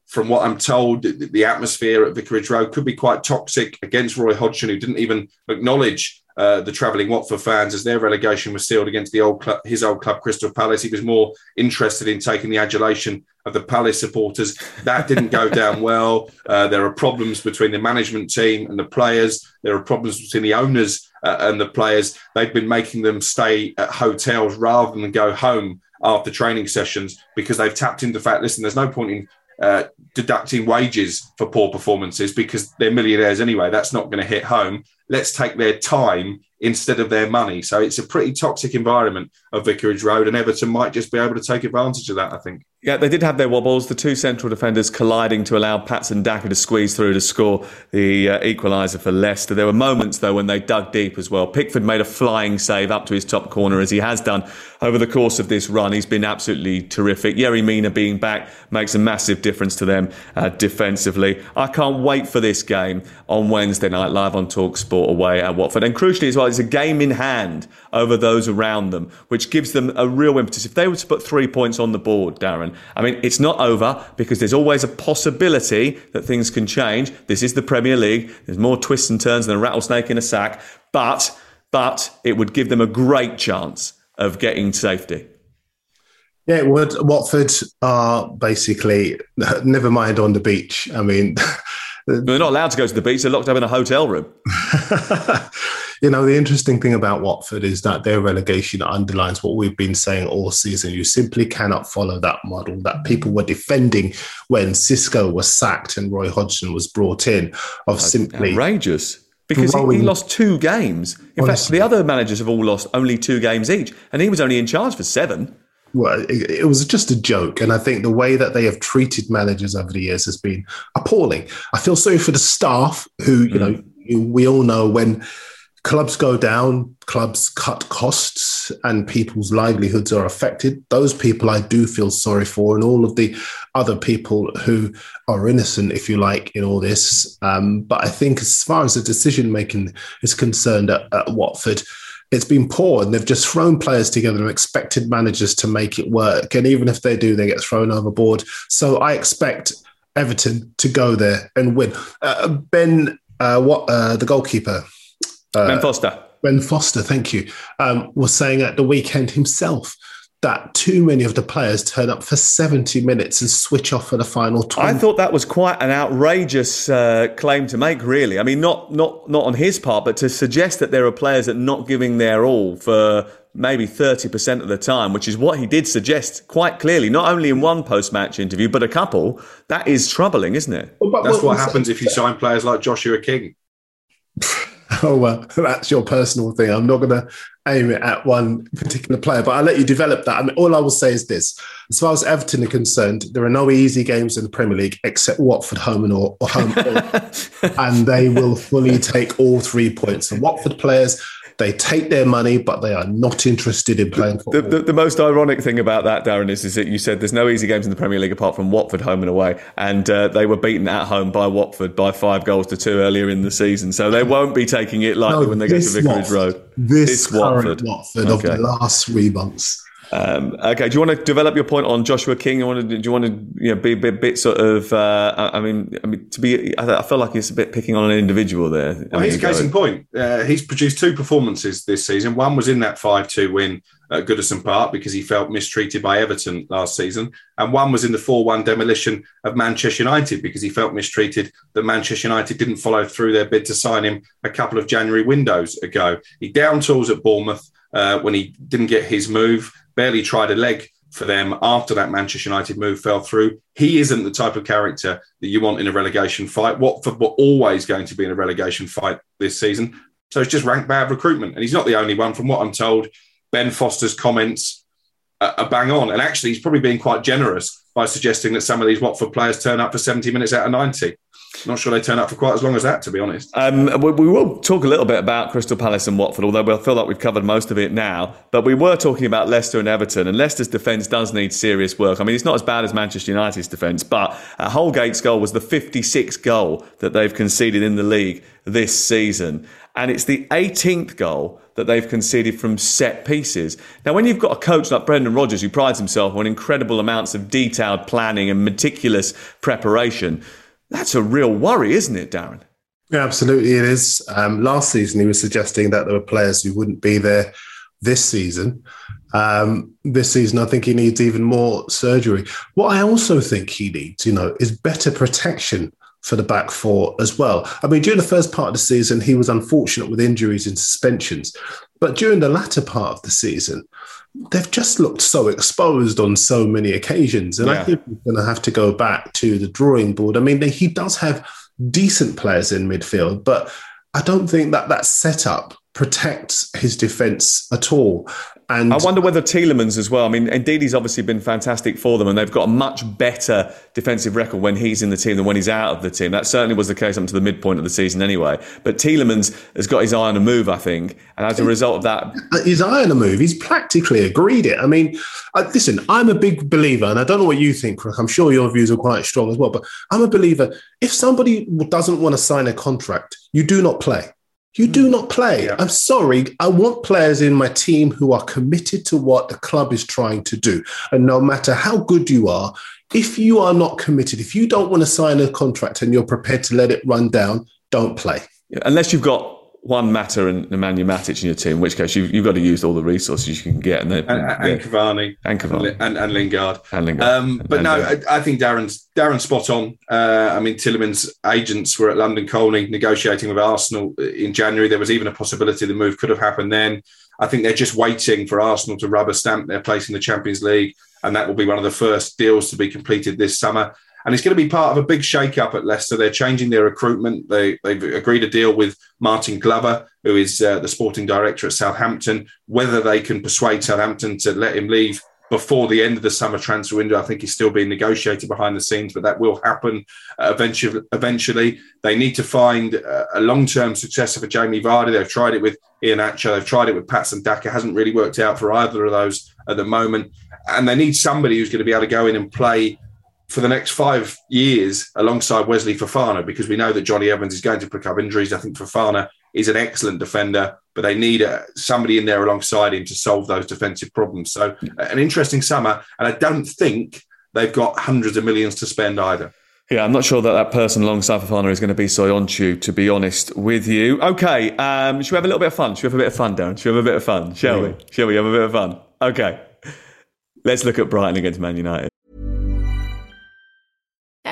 from what I'm told, the atmosphere at Vicarage Road could be quite toxic against Roy Hodgson, who didn't even acknowledge uh, the travelling Watford fans as their relegation was sealed against the old club, his old club, Crystal Palace. He was more interested in taking the adulation of the Palace supporters. That didn't go down well. Uh, there are problems between the management team and the players. There are problems between the owners uh, and the players. They've been making them stay at hotels rather than go home after training sessions because they've tapped into the fact. Listen, there's no point in uh, deducting wages for poor performances because they're millionaires anyway. That's not going to hit home. Let's take their time instead of their money. So it's a pretty toxic environment of Vicarage Road, and Everton might just be able to take advantage of that, I think. Yeah, they did have their wobbles. The two central defenders colliding to allow Patson Daka to squeeze through to score the uh, equaliser for Leicester. There were moments, though, when they dug deep as well. Pickford made a flying save up to his top corner, as he has done over the course of this run. He's been absolutely terrific. Yerry Mina being back makes a massive difference to them uh, defensively. I can't wait for this game on Wednesday night, live on Talk Sport away at Watford. And crucially as well, it's a game in hand over those around them, which gives them a real impetus. If they were to put three points on the board, Darren, I mean, it's not over because there's always a possibility that things can change. This is the Premier League. There's more twists and turns than a rattlesnake in a sack, but but it would give them a great chance of getting safety. Yeah, it would. Watford are basically never mind on the beach. I mean, They're not allowed to go to the beach. They're locked up in a hotel room. you know, the interesting thing about Watford is that their relegation underlines what we've been saying all season. You simply cannot follow that model that people were defending when Xisco was sacked and Roy Hodgson was brought in of simply outrageous. Because he, he, lost two games. In Honestly. fact, the other managers have all lost only two games each, and he was only in charge for seven well, it, it, was just a joke. And I think the way that they have treated managers over the years has been appalling. I feel sorry for the staff who, you mm. know, we all know when clubs go down, clubs cut costs, and people's livelihoods are affected. Those people I do feel sorry for, and all of the other people who are innocent, if you like, in all this. Um, but I think as far as the decision making is concerned at, at Watford, it's been poor and they've just thrown players together and expected managers to make it work. And even if they do, they get thrown overboard. So I expect Everton to go there and win. Uh, ben, uh, what uh, the goalkeeper? Uh, ben Foster. Ben Foster, thank you, um, was saying at the weekend himself that too many of the players turn up for 70 minutes and switch off for the final 20. I thought that was quite an outrageous uh, claim to make, really. I mean, not, not, not on his part, but to suggest that there are players that are not giving their all for maybe 30% of the time, which is what he did suggest quite clearly, not only in one post match interview, but a couple. That is troubling, isn't it? Well, That's what happens if you sign players like Joshua King. oh well that's your personal thing. I'm not going to aim it at one particular player but i'll let you develop that. I mean all i will say is this. As far as everton are concerned there are no easy games in the premier league except watford home and or, or home and they will fully take all three points. And watford players they take their money, but they are not interested in playing football. The, the, the, most ironic thing about that, Darren, is, is that you said there's no easy games in the Premier League apart from Watford home and away, and uh, they were beaten at home by Watford by five goals to two earlier in the season. So they won't be taking it lightly no, when they go to Vicarage Watford, Road. This it's Watford, Watford okay. of the last three months. Um, okay, do you want to develop your point on Joshua King? You want to, do you want to you know, be a bit, bit sort of? Uh, I mean, I mean, to be, I, feel like it's a bit picking on an individual there. Well, he's a case in point. Uh, he's produced two performances this season. One was in that five-two win at Goodison Park because he felt mistreated by Everton last season, and one was in the four-one demolition of Manchester United because he felt mistreated that Manchester United didn't follow through their bid to sign him a couple of January windows ago. He down tools at Bournemouth. Uh, when he didn't get his move barely tried a leg for them after that Manchester United move fell through. He isn't the type of character that you want in a relegation fight. Watford were always going to be in a relegation fight this season. So it's just rank bad recruitment. And he's not the only one. From what I'm told, Ben Foster's comments are bang on. And actually, he's probably being quite generous by suggesting that some of these Watford players turn up for 70 minutes out of 90. Not sure they turn up for quite as long as that, to be honest. Um, we, we, will talk a little bit about Crystal Palace and Watford, although we feel like we've covered most of it now. But we were talking about Leicester and Everton, and Leicester's defence does need serious work. I mean, it's not as bad as Manchester United's defence, but Holgate's goal was the 56th goal that they've conceded in the league this season. And it's the 18th goal that they've conceded from set pieces. Now, when you've got a coach like Brendan Rodgers, who prides himself on incredible amounts of detailed planning and meticulous preparation, that's a real worry, isn't it, Darren? Yeah, absolutely, it is. Um, last season, he was suggesting that there were players who wouldn't be there this season. Um, this season, I think he needs even more surgery. What I also think he needs, you know, is better protection for the back four as well. I mean, during the first part of the season, he was unfortunate with injuries and suspensions. But during the latter part of the season, they've just looked so exposed on so many occasions. And yeah. I think he's going to have to go back to the drawing board. I mean, he does have decent players in midfield, but I don't think that that setup protects his defence at all. And I wonder whether Tielemans as well. I mean, indeed, he's obviously been fantastic for them, and they've got a much better defensive record when he's in the team than when he's out of the team. That certainly was the case up to the midpoint of the season, anyway. But Tielemans has got his eye on a move, I think, and as a result of that, his eye on a move, he's practically agreed it. I mean, uh, listen, I'm a big believer, and I don't know what you think, Rick. I'm sure your views are quite strong as well, but I'm a believer. If somebody doesn't want to sign a contract, you do not play. You do not play. Yeah. I'm sorry. I want players in my team who are committed to what the club is trying to do. And no matter how good you are, if you are not committed, if you don't want to sign a contract and you're prepared to let it run down, don't play. Unless you've got Juan Mata and Nemanja Matic in your team, in which case you've, you've got to use all the resources you can get. And, and, yeah. and Cavani. And Cavani. And, and Lingard. And Lingard. Um, but and, no, uh, I, I think Darren's Darren's spot on. Uh, I mean, Tielemans's agents were at London Colney negotiating with Arsenal in January. There was even a possibility the move could have happened then. I think they're just waiting for Arsenal to rubber stamp their place in the Champions League, and that will be one of the first deals to be completed this summer. And it's going to be part of a big shake-up at Leicester. They're changing their recruitment. They, they've agreed a deal with Martyn Glover, who is uh, the sporting director at Southampton. Whether they can persuade Southampton to let him leave before the end of the summer transfer window, I think is still being negotiated behind the scenes, but that will happen uh, eventually. Eventually, they need to find uh, a long-term successor for Jamie Vardy. They've tried it with Iheanacho. They've tried it with Patson Daka. Hasn't really worked out for either of those at the moment. And they need somebody who's going to be able to go in and play for the next five years alongside Wesley Fofana because we know that Jonny Evans is going to pick up injuries. I think Fofana is an excellent defender, but they need uh, somebody in there alongside him to solve those defensive problems. So, uh, an interesting summer, and I don't think they've got hundreds of millions to spend either. Yeah, I'm not sure that that person alongside Fofana is going to be Soyuncu, to be honest with you. Okay, um, should we have a little bit of fun? Should we have a bit of fun, Darren? Should we have a bit of fun? Shall yeah. we? Shall we have a bit of fun? Okay. Let's look at Brighton against Man United.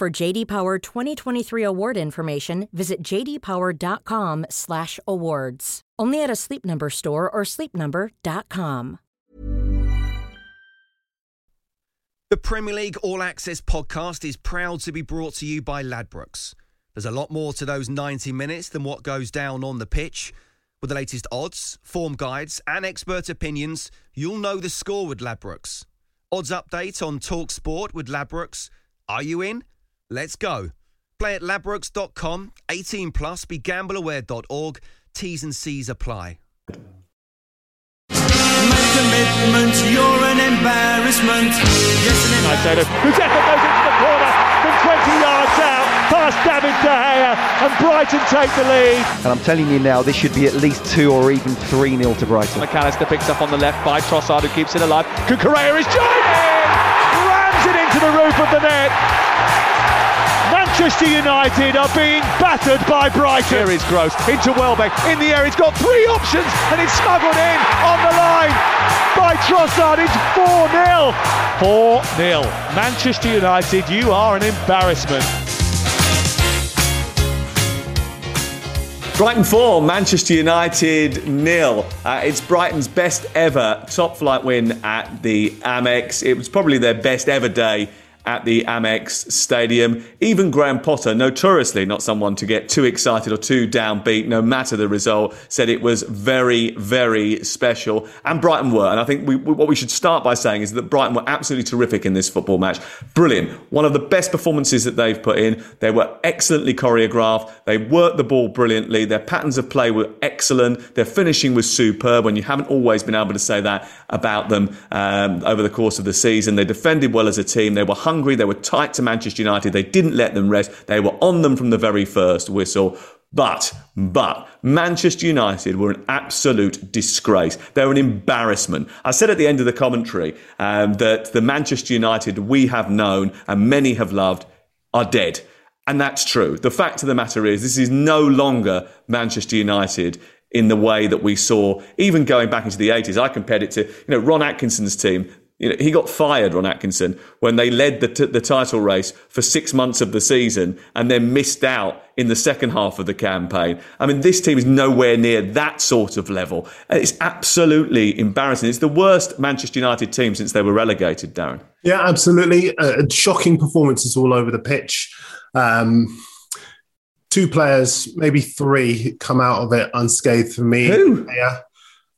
For JD Power 2023 award information, visit jdpower.com/awards. Only at a Sleep Number store or sleepnumber.com. The Premier League All Access podcast is proud to be brought to you by Ladbrokes. There's a lot more to those 90 minutes than what goes down on the pitch. With the latest odds, form guides, and expert opinions, you'll know the score with Ladbrokes. Odds update on Talk Sport with Ladbrokes. Are you in? Let's go. Play at ladbrokes.com, 18 plus, begambleaware.org. T's and C's apply. commitment, you're an embarrassment. Yes, an embarrassment. Kuzeka goes into the corner from 20 yards out, past David De Gea, and Brighton take the lead. And I'm telling you now, this should be at least 2 or even 3 0 to Brighton. McAllister picks up on the left by Trossard, who keeps it alive. Cucurella is joining! Rams it into the roof of the net. Manchester United are being battered by Brighton. Here is Gross into Welbeck in the air. He's got three options and it's smuggled in on the line by Trossard. It's 4 0. 4 0. Manchester United, you are an embarrassment. Brighton 4, Manchester United nil. Uh, it's Brighton's best ever top flight win at the Amex. It was probably their best ever day at the Amex Stadium. Even Graham Potter, notoriously not someone to get too excited or too downbeat, no matter the result, said it was very, very special. And Brighton were. And I think we, what we should start by saying is that Brighton were absolutely terrific in this football match. Brilliant. One of the best performances that they've put in. They were excellently choreographed. They worked the ball brilliantly. Their patterns of play were excellent. Their finishing was superb. And you haven't always been able to say that about them um, over the course of the season. They defended well as a team. They were hungry. They were tight to Manchester United. They didn't let them rest. They were on them from the very first whistle. But, but, Manchester United were an absolute disgrace. They were an embarrassment. I said at the end of the commentary um, that the Manchester United we have known and many have loved are dead. And that's true. The fact of the matter is, this is no longer Manchester United in the way that we saw, even going back into the 80s. I compared it to, you know, Ron Atkinson's team You know, he got fired, Ron Atkinson, when they led the, t- the title race for six months of the season and then missed out in the second half of the campaign. I mean, this team is nowhere near that sort of level. It's absolutely embarrassing. It's the worst Manchester United team since they were relegated, Darren. Yeah, absolutely. Uh, shocking performances all over the pitch. Um, two players, maybe three, come out of it unscathed for me. Who? Yeah,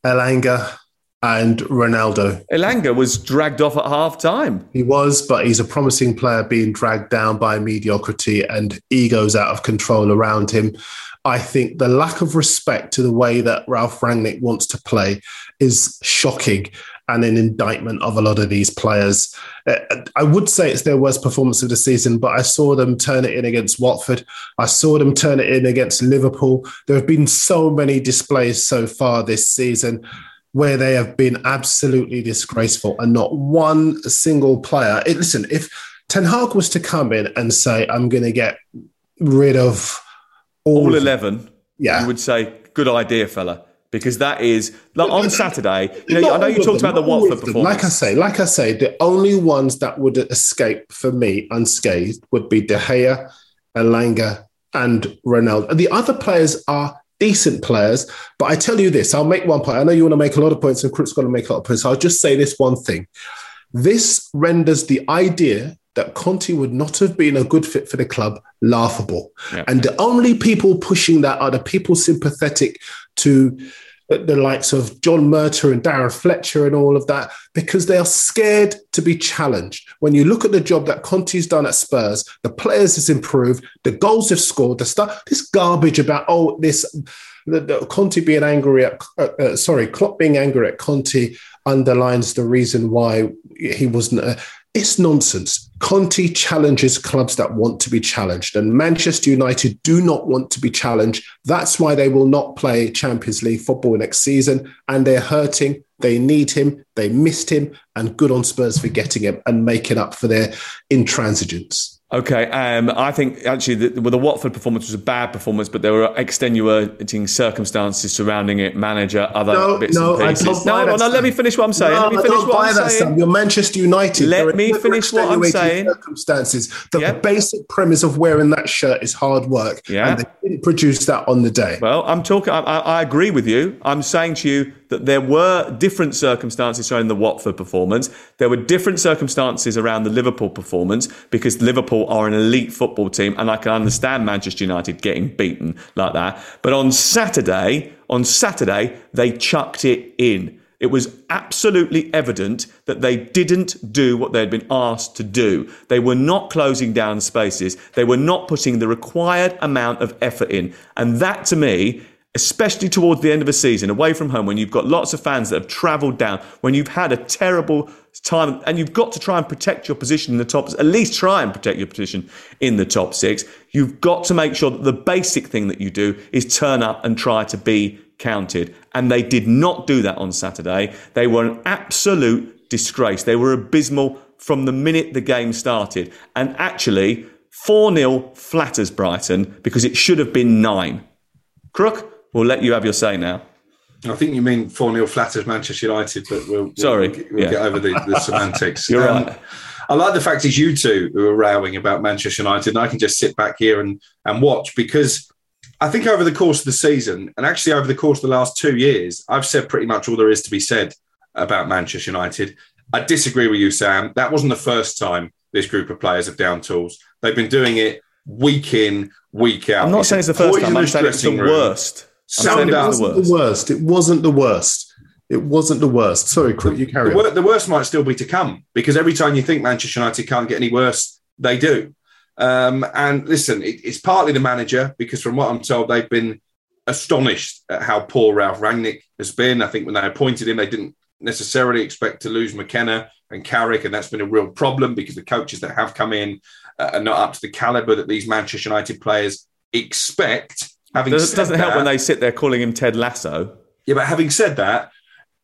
Elanga and Ronaldo. Elanga was dragged off at half time. He was, but he's a promising player being dragged down by mediocrity and egos out of control around him. I think the lack of respect to the way that Ralph Rangnick wants to play is shocking and an indictment of a lot of these players. Uh, I would say it's their worst performance of the season, but I saw them turn it in against Watford. I saw them turn it in against Liverpool. There have been so many displays so far this season where they have been absolutely disgraceful and not one single player. It, listen, if Ten Hag was to come in and say, I'm going to get rid of all, all 11, yeah. you would say, good idea, fella. Because that is like on Saturday. You know, I know you talked them, about the Watford performance. Like I say, like I say, the only ones that would escape for me unscathed would be De Gea, Elanga, and Ronaldo. The other players are decent players. But I tell you this, I'll make one point. I know you want to make a lot of points, and Crook's going to make a lot of points. I'll just say this one thing. This renders the idea that Conte would not have been a good fit for the club laughable. Yeah. And the only people pushing that are the people sympathetic to the likes of John Murtough and Darren Fletcher and all of that because they are scared to be challenged. When you look at the job that Conte's done at Spurs, the players has improved, the goals have scored, the stuff, this garbage about oh this the, the Conte being angry at uh, uh, sorry Klopp being angry at Conte underlines the reason why he wasn't. Uh, it's nonsense. Conte challenges clubs that want to be challenged, and Manchester United do not want to be challenged. That's why they will not play Champions League football next season, and they're hurting. They need him. They missed him, and good on Spurs for getting him and making up for their intransigence. Okay, um, I think actually the, well, the Watford performance was a bad performance, but there were extenuating circumstances surrounding it, manager, other No, bits no, and I pieces. don't no, no, no, let me finish what I'm saying. No, let me I finish don't what buy I'm that saying. stuff. You're Manchester United. Let me finish what I'm saying. Circumstances. The, the basic premise of wearing that shirt is hard work, Yeah. and they didn't produce that on the day. Well, I'm talking. I, I I agree with you. I'm saying to you that there were different circumstances surrounding the Watford performance. There were different circumstances around the Liverpool performance because Liverpool are an elite football team, and I can understand Manchester United getting beaten like that. But on Saturday, on Saturday, they chucked it in. It was absolutely evident that they didn't do what they'd been asked to do. They were not closing down spaces. They were not putting the required amount of effort in. And that to me, especially towards the end of a season, away from home, when you've got lots of fans that have travelled down, when you've had a terrible time, and you've got to try and protect your position in the top, at least try and protect your position in the top six, you've got to make sure that the basic thing that you do is turn up and try to be counted. And they did not do that on Saturday. They were an absolute disgrace. They were abysmal from the minute the game started. And actually, 4 0 flatters Brighton because it should have been 9. Crook, we'll let you have your say now. I think you mean 4 0 flatters Manchester United, but we'll, Sorry, we'll, we'll yeah. get over the, the semantics. You're Um, right. I like the fact it's you two who are rowing about Manchester United, and I can just sit back here and, and watch because I think over the course of the season, and actually over the course of the last two years, I've said pretty much all there is to be said about Manchester United. I disagree with you, Sam. That wasn't the first time this group of players have down tools. They've been doing it week in, week out. I'm not saying it's the first time, I'm saying it's the room. worst. Summed it was the wasn't the worst. It wasn't the worst. It wasn't the worst. Sorry, Crook, you carry the, on. the worst might still be to come because every time you think Manchester United can't get any worse, they do. Um, and listen, it, it's partly the manager because from what I'm told, they've been astonished at how poor Ralph Rangnick has been. I think when they appointed him, they didn't necessarily expect to lose McKenna and Carrick, and that's been a real problem because the coaches that have come in uh, are not up to the caliber that these Manchester United players expect. Having doesn't help that- when they sit there calling him Ted Lasso. yeah, but having said that,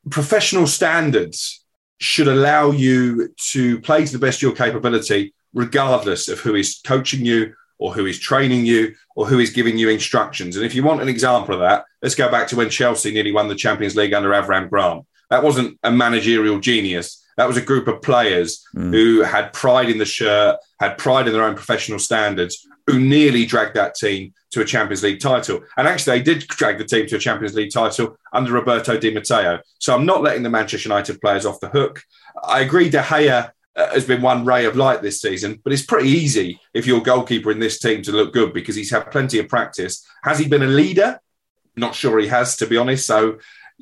professional standards should allow you to play to the best of your capability, regardless of who is coaching you or who is training you or who is giving you instructions. And if you want an example of that, let's go back to when Chelsea nearly won the Champions League under Avram Grant. That wasn't a managerial genius That was a group of players Mm. who had pride in the shirt, had pride in their own professional standards, who nearly dragged that team to a Champions League title. And actually, they did drag the team to a Champions League title under Roberto Di Matteo. So I'm not letting the Manchester United players off the hook. I agree, De Gea uh, has been one ray of light this season, but it's pretty easy if you're a goalkeeper in this team to look good because he's had plenty of practice. Has he been a leader? Not sure he has, to be honest. So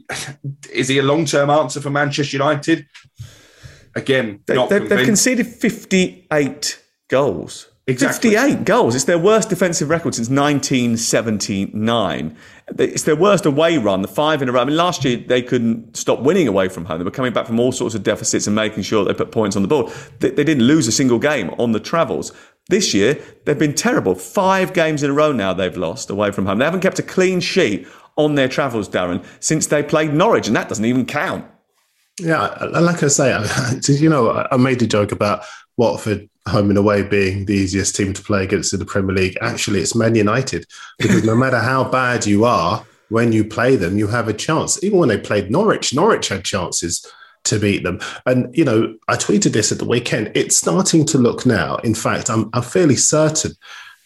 is he a long term answer for Manchester United? Again, They, they've conceded 58 goals. Exactly. 58 goals. It's their worst defensive record since 1979. It's their worst away run, the five in a row. I mean, last year they couldn't stop winning away from home. They were coming back from all sorts of deficits and making sure they put points on the board. They, they didn't lose a single game on the travels. This year, they've been terrible. Five games in a row now they've lost away from home. They haven't kept a clean sheet on their travels, Darren, since they played Norwich, and that doesn't even count. Yeah, like I say, you know, I- I made a joke about Watford home and away being the easiest team to play against in the Premier League. Actually, it's Man United because no matter how bad you are, when you play them, you have a chance. Even when they played Norwich, Norwich had chances to beat them. And you know, I tweeted this at the weekend. It's starting to look now. In fact, I'm, I'm fairly certain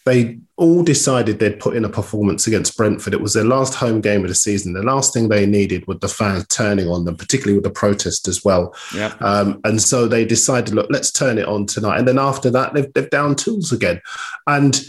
they all decided they'd put in a performance against Brentford. It was their last home game of the season. The last thing they needed was the fans turning on them, particularly with the protest as well. Yeah. Um, and so they decided, look, let's turn it on tonight. And then after that, they've, they've down tools again. And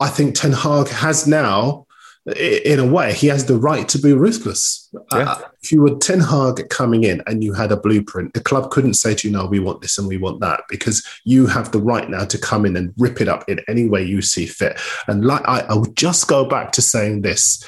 I think Ten Hag has now, in a way, he has the right to be ruthless. Uh, if you were Ten Hag coming in and you had a blueprint, the club couldn't say to you, no, we want this and we want that, because you have the right now to come in and rip it up in any way you see fit. And like I, I would just go back to saying this.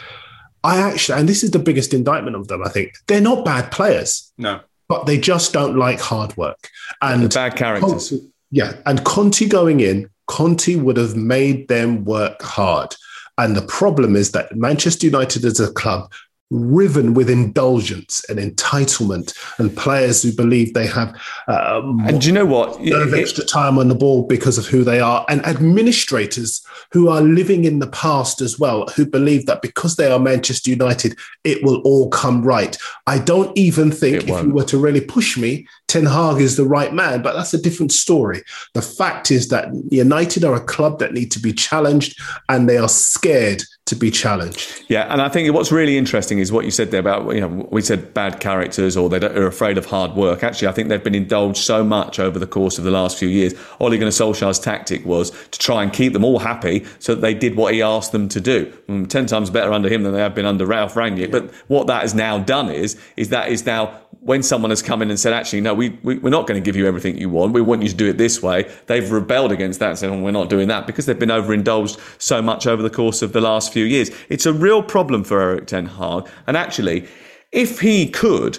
I actually, and this is the biggest indictment of them, I think, they're not bad players No. but they just don't like hard work. And bad characters. Conte- yeah, and Conte going in, Conte would have made them work hard. And the problem is that Manchester United as a club riven with indulgence and entitlement and players who believe they have um, And do you know what? of extra time on the ball because of who they are, and administrators who are living in the past as well, who believe that because they are Manchester United, it will all come right. I don't even think if you were to really push me, Ten Hag is the right man, but that's a different story. The fact is that United are a club that need to be challenged, and they are scared to be challenged. Yeah, and I think what's really interesting is what you said there about you know we said bad characters or they are afraid of hard work. Actually, I think they've been indulged so much over the course of the last few years. Ole Gunnar Solskjaer's tactic was to try and keep them all happy so that they did what he asked them to do. Mm, Ten times better under him than they have been under Ralph Rangnick. But what that has now done is is that is now when someone has come in and said, actually, no, we, we, we're not going to give you everything you want. We want you to do it this way. They've rebelled against that and said, oh, we're not doing that because they've been overindulged so much over the course of the last few years. It's a real problem for Erik Ten Hag. And actually, if he could,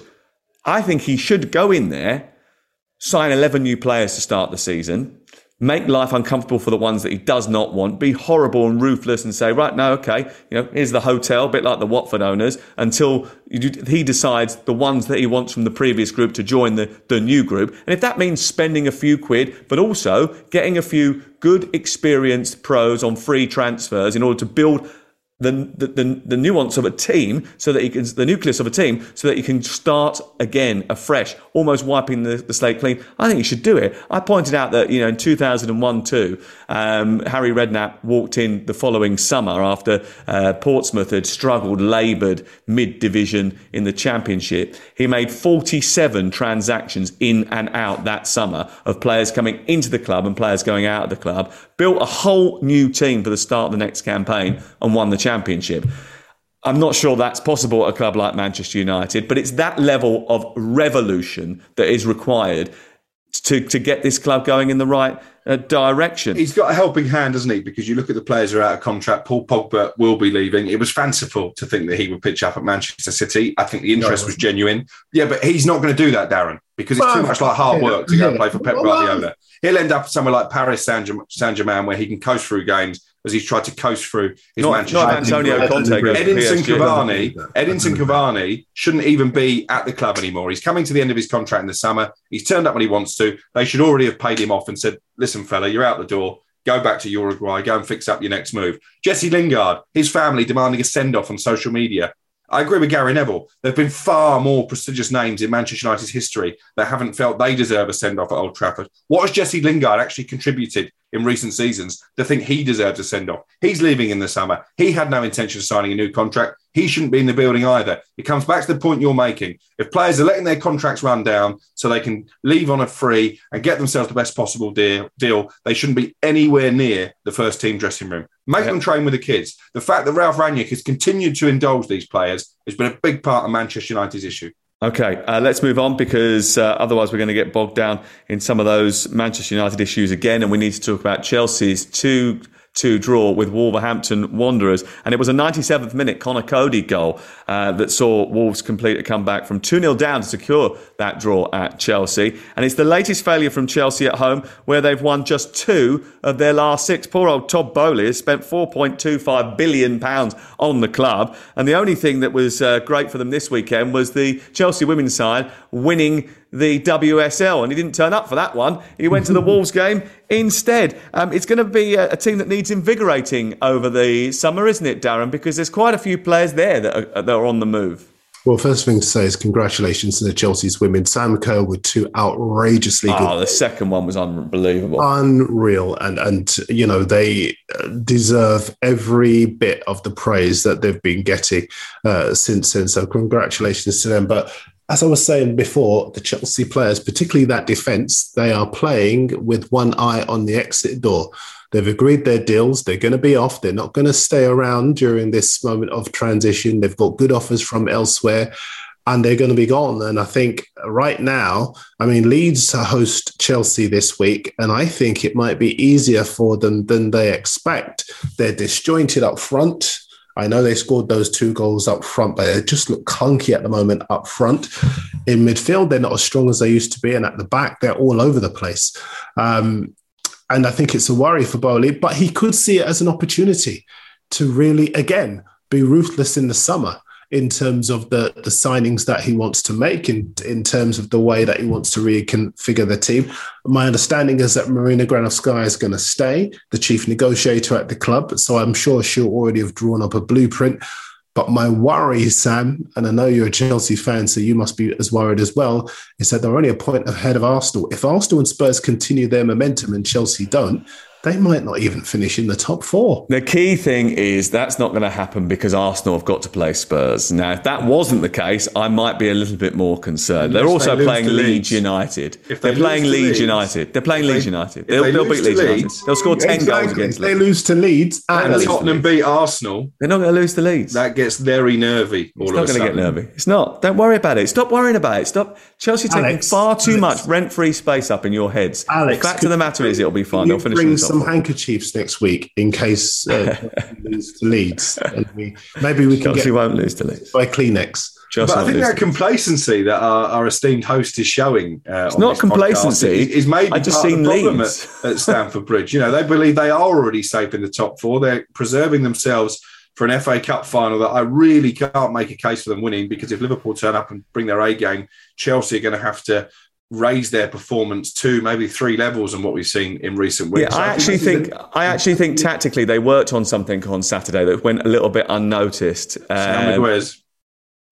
I think he should go in there, sign 11 new players to start the season, make life uncomfortable for the ones that he does not want, be horrible and ruthless and say, right, no, okay, you know, here's the hotel, a bit like the Watford owners, until he decides the ones that he wants from the previous group to join the, the new group. And if that means spending a few quid, but also getting a few good, experienced pros on free transfers in order to build the, the, the, nuance of a team so that you can, the nucleus of a team so that you can start again afresh, almost wiping the, the slate clean. I think you should do it. I pointed out that, you know, in 2001 too, um, Harry Redknapp walked in the following summer after uh, Portsmouth had struggled, laboured mid division in the championship. He made 47 transactions in and out that summer of players coming into the club and players going out of the club, built a whole new team for the start of the next campaign and won the championship. I'm not sure that's possible at a club like Manchester United, but it's that level of revolution that is required to, to get this club going in the right uh, direction. He's got a helping hand, doesn't he? Because you look at the players who are out of contract. Paul Pogba will be leaving. It was fanciful to think that he would pitch up at Manchester City. I think the interest was genuine. Yeah, but he's not going to do that, Darren, because it's too much like hard work to go and yeah. play for Pep Well, Guardiola. He'll end up somewhere like Paris Saint Germain, where he can coast through games as he's tried to coast through his Not- Manchester not Antonio. Conte Edinson Cavani, Edinson Cavani shouldn't even be at the club anymore. He's coming to the end of his contract in the summer. He's turned up when he wants to. They should already have paid him off and said, "Listen, fella, you're out the door. Go back to Uruguay. Go and fix up your next move." Jesse Lingard, his family demanding a send off on social media I agree with Gary Neville. There have been far more prestigious names in Manchester United's history that haven't felt they deserve a send off at Old Trafford. What has Jesse Lingard actually contributed in recent seasons to think he deserves a send off? He's leaving in the summer. He had no intention of signing a new contract. He shouldn't be in the building either. It comes back to the point you're making. If players are letting their contracts run down so they can leave on a free and get themselves the best possible deal, deal they shouldn't be anywhere near the first team dressing room. Make them train with the kids. The fact that Ralph Rangnick has continued to indulge these players has been a big part of Manchester United's issue. Okay, uh, let's move on because uh, otherwise we're going to get bogged down in some of those Manchester United issues again, and we need to talk about Chelsea's two 2 draw with Wolverhampton Wanderers. And it was a 97th minute Conor Coady goal uh, that saw Wolves complete a comeback from 2 0 down to secure that draw at Chelsea. And it's the latest failure from Chelsea at home where they've won just two of their last six. Poor old Todd Boehly has spent £4.25 billion on the club. And the only thing that was uh, great for them this weekend was the Chelsea women's side winning the WSL, and he didn't turn up for that one. He went to the Wolves game instead. Um, it's going to be a, a, team that needs invigorating over the summer, isn't it, Darren? Because there's quite a few players there that are, that are on the move. Well, first thing to say is congratulations to the Chelsea's women. Sam Kerr with two outrageously oh, good. Oh, the second one was unbelievable, unreal, and and you know they deserve every bit of the praise that they've been getting uh, since then. So congratulations to them. But as I was saying before, the Chelsea players, particularly that defence, they are playing with one eye on the exit door. They've agreed their deals. They're going to be off. They're not going to stay around during this moment of transition. They've got good offers from elsewhere and they're going to be gone. And I think right now, I mean, Leeds host Chelsea this week, and I think it might be easier for them than they expect. They're disjointed up front. I know they scored those two goals up front, but they just look clunky at the moment up front. In midfield, they're not as strong as they used to be, and at the back, they're all over the place. Um, and I think it's a worry for Boehly, but he could see it as an opportunity to really, again, be ruthless in the summer in terms of the the signings that he wants to make in in terms of the way that he wants to reconfigure the team. My understanding is that Marina Granovskaya is going to stay, the chief negotiator at the club. So I'm sure she'll already have drawn up a blueprint. But my worry, Sam, and I know you're a Chelsea fan, so you must be as worried as well, is that they're only a point ahead of Arsenal. If Arsenal and Spurs continue their momentum and Chelsea don't, they might not even finish in the top four. The key thing is that's not going to happen because Arsenal have got to play Spurs. Now, if that wasn't the case, I might be a little bit more concerned. They're also they playing Leeds. Leeds United. If they are playing Leeds, Leeds, United. They're playing Leeds United. They'll, they they'll beat Leeds, United. They'll score 10 exactly. goals against Leeds. They lose to Leeds and, and Tottenham beat Arsenal. They're not going to lose to Leeds. That gets very nervy. it's not going to get nervy. It's not. Don't worry about it. Stop worrying about it. Stop. Chelsea taking Alex, far too Alex. much rent-free space up in your heads. Alex, the fact of the matter is, it'll be fine. They'll finish. Bring some handkerchiefs next week in case uh, lose to Leeds. And we, maybe we can Chelsea get won't lose to Leeds by Kleenex. Chelsea but I think that complacency that our, our, esteemed host is showing. Uh, it's not complacency. Is, is maybe I just part seen the problem at, at Stamford Bridge. You know, they believe they are already safe in the top four. They're preserving themselves for an FA Cup final that I really can't make a case for them winning because if Liverpool turn up and bring their A game, Chelsea are going to have to raise their performance to maybe three levels and what we've seen in recent weeks. Yeah, I, I actually think, think I actually think tactically they worked on something on Saturday that went a little bit unnoticed. Um,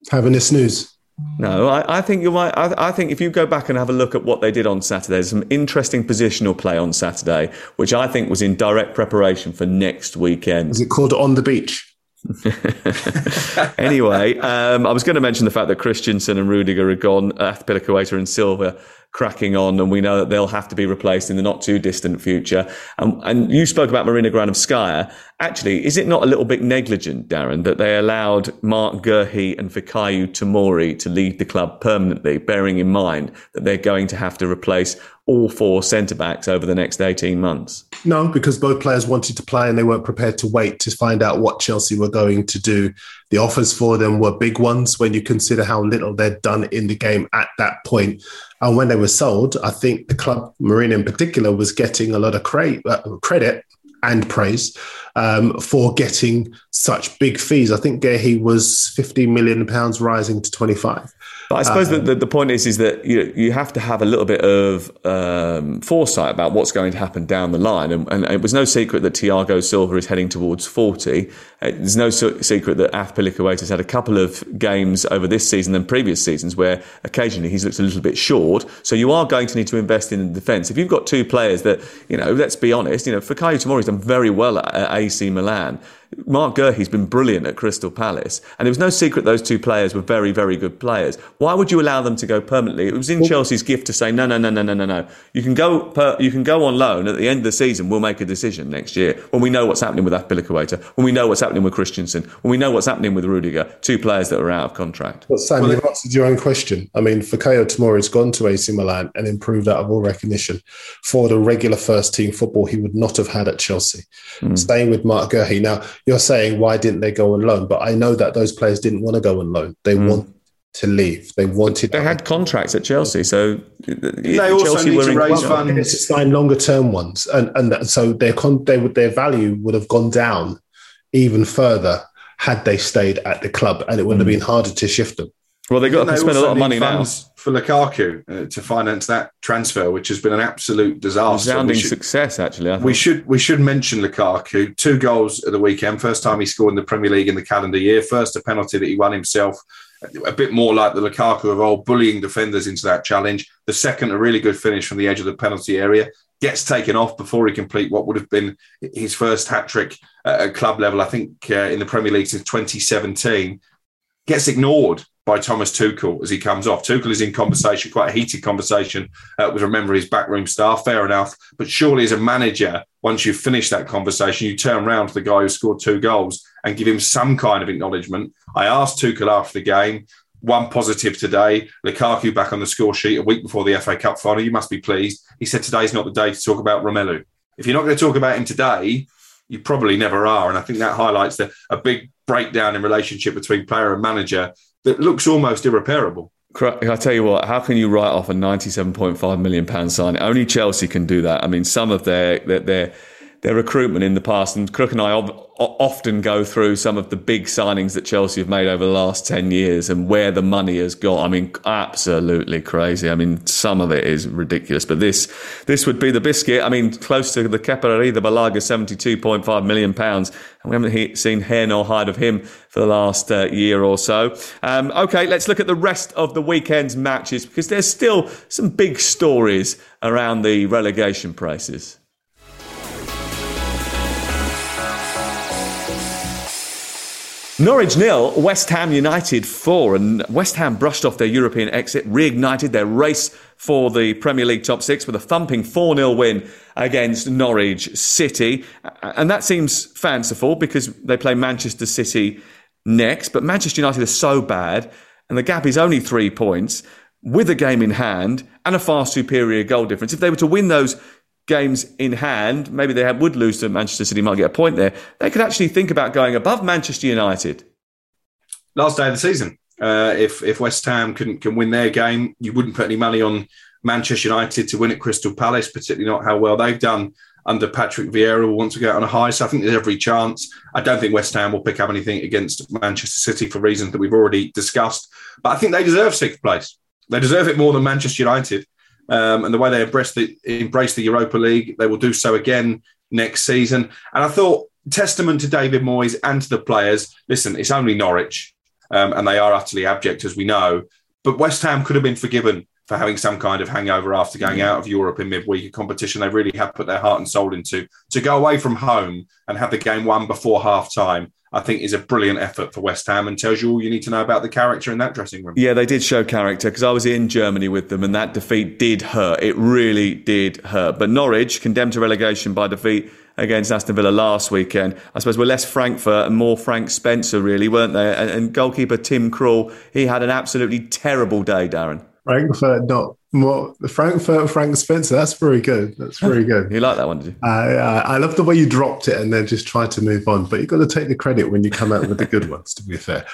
having a snooze. No, I, I, think you're right. I, I, think if you go back and have a look at what they did on Saturday, there's some interesting positional play on Saturday, which I think was in direct preparation for next weekend. Is it called On the Beach? anyway, um, I was going to mention the fact that Christensen and Rudiger are gone, Azpilicueta and Silva cracking on, and we know that they'll have to be replaced in the not too distant future. And, and you spoke about Marina Granovskaya. Actually, is it not a little bit negligent, Darren, that they allowed Marc Guehi and Fikayo Tomori to lead the club permanently, bearing in mind that they're going to have to replace all four centre backs over the next 18 months? No, because both players wanted to play and they weren't prepared to wait to find out what Chelsea were going to do. The offers for them were big ones when you consider how little they'd done in the game at that point. And when they were sold, I think the club, Marina in particular, was getting a lot of cra- uh, credit and praise um, for getting such big fees. I think Guehi was 15 million pounds rising to 25. But I suppose uh, the, the point is is that you you have to have a little bit of um, foresight about what's going to happen down the line, and, and it was no secret that Thiago Silva is heading towards forty. Uh, there's no so- secret that Azpilicueta has had a couple of games over this season and previous seasons where occasionally he's looked a little bit short. So you are going to need to invest in the defence. If you've got two players that you know, let's be honest, you know, Fikayo Tomori's done very well at, at AC Milan. Marc Guehi's been brilliant at Crystal Palace, and it was no secret those two players were very, very good players. Why would you allow them to go permanently? It was in Chelsea's gift to say, no, no, no, no, no, no, no. You can go, per, you can go on loan. At the end of the season, we'll make a decision next year when we know what's happening with Azpilicueta, when we know what's happening with Christensen, when we know what's happening with Rudiger, two players that are out of contract. But Sam, well, you've answered your own question. I mean, Fikayo Tomori's gone to AC Milan and improved out of all recognition for the regular first team football he would not have had at Chelsea. Mm. Staying with Marc Guehi. Now, you're saying why didn't they go on loan? But I know that those players didn't want to go on loan. They mm. want to leave. They wanted. They had contracts at Chelsea, so they also Chelsea need to raise funds to sign longer term ones, and and so their con they would their value would have gone down even further had they stayed at the club, and it would have mm. been harder to shift them. Well, they got to spend a lot of money now for Lukaku uh, to finance that transfer, which has been an absolute disaster. Resounding success, actually. We should we should mention Lukaku. Two goals at the weekend. First time he scored in the Premier League in the calendar year. First a penalty that he won himself. A bit more like the Lukaku of old, bullying defenders into that challenge. The second, a really good finish from the edge of the penalty area. Gets taken off before he complete what would have been his first hat trick at club level. I think uh, in the Premier League since 2017. Gets ignored by Thomas Tuchel as he comes off. Tuchel is in conversation, quite a heated conversation uh, with, remember, his backroom staff. Fair enough. But surely, as a manager, once you've finished that conversation, you turn around to the guy who scored two goals and give him some kind of acknowledgement. I asked Tuchel after the game, one positive today. Lukaku back on the score sheet a week before the FA Cup final. You must be pleased. He said today's not the day to talk about Romelu. If you're not going to talk about him today, you probably never are. And I think that highlights the, a big breakdown in relationship between player and manager that looks almost irreparable. I tell you what, how can you write off a ninety-seven point five million pound sign? Only Chelsea can do that. I mean, some of their their their, their recruitment in the past, and Crook and I often go through some of the big signings that Chelsea have made over the last 10 years and where the money has gone. I mean, absolutely crazy. I mean, some of it is ridiculous, but this, this would be the biscuit. I mean, close to the Kepa Balaga, 72.5 million pounds. And we haven't seen hair nor hide of him for the last uh, year or so. Um, okay, let's look at the rest of the weekend's matches because there's still some big stories around the relegation prices. Norwich nil, West Ham United four, and West Ham brushed off their European exit, reignited their race for the Premier League top six with a thumping 4 0 win against Norwich City. And that seems fanciful because they play Manchester City next, but Manchester United are so bad, and the gap is only three points with a game in hand and a far superior goal difference. If they were to win those games in hand, maybe they would lose to Manchester City, might get a point there. They could actually think about going above Manchester United. Last day of the season. Uh, if if West Ham can can win their game, you wouldn't put any money on Manchester United to win at Crystal Palace, particularly not how well they've done under Patrick Vieira. Will want to go on a high, so I think there's every chance. I don't think West Ham will pick up anything against Manchester City for reasons that we've already discussed. But I think they deserve sixth place. They deserve it more than Manchester United. Um, and the way they embrace the, embrace the Europa League, they will do so again next season. And I thought, testament to David Moyes and to the players listen, it's only Norwich, um, and they are utterly abject, as we know. But West Ham could have been forgiven for having some kind of hangover after going mm. out of Europe in midweek competition. They really have put their heart and soul into to go away from home and have the game won before half time. I think is a brilliant effort for West Ham and tells you all you need to know about the character in that dressing room. Yeah, they did show character because I was in Germany with them and that defeat did hurt. It really did hurt. But Norwich condemned to relegation by defeat against Aston Villa last weekend. I suppose we're less Frankfurt and more Frank Spencer, really, weren't they? And, and goalkeeper Tim Krul, he had an absolutely terrible day, Darren. Frankfurt, not more. Frankfurt, Frank Spencer. That's very good. That's very good. you like that one, did you? I, I, I love the way you dropped it and then just tried to move on. But you've got to take the credit when you come out with the good ones. To be fair,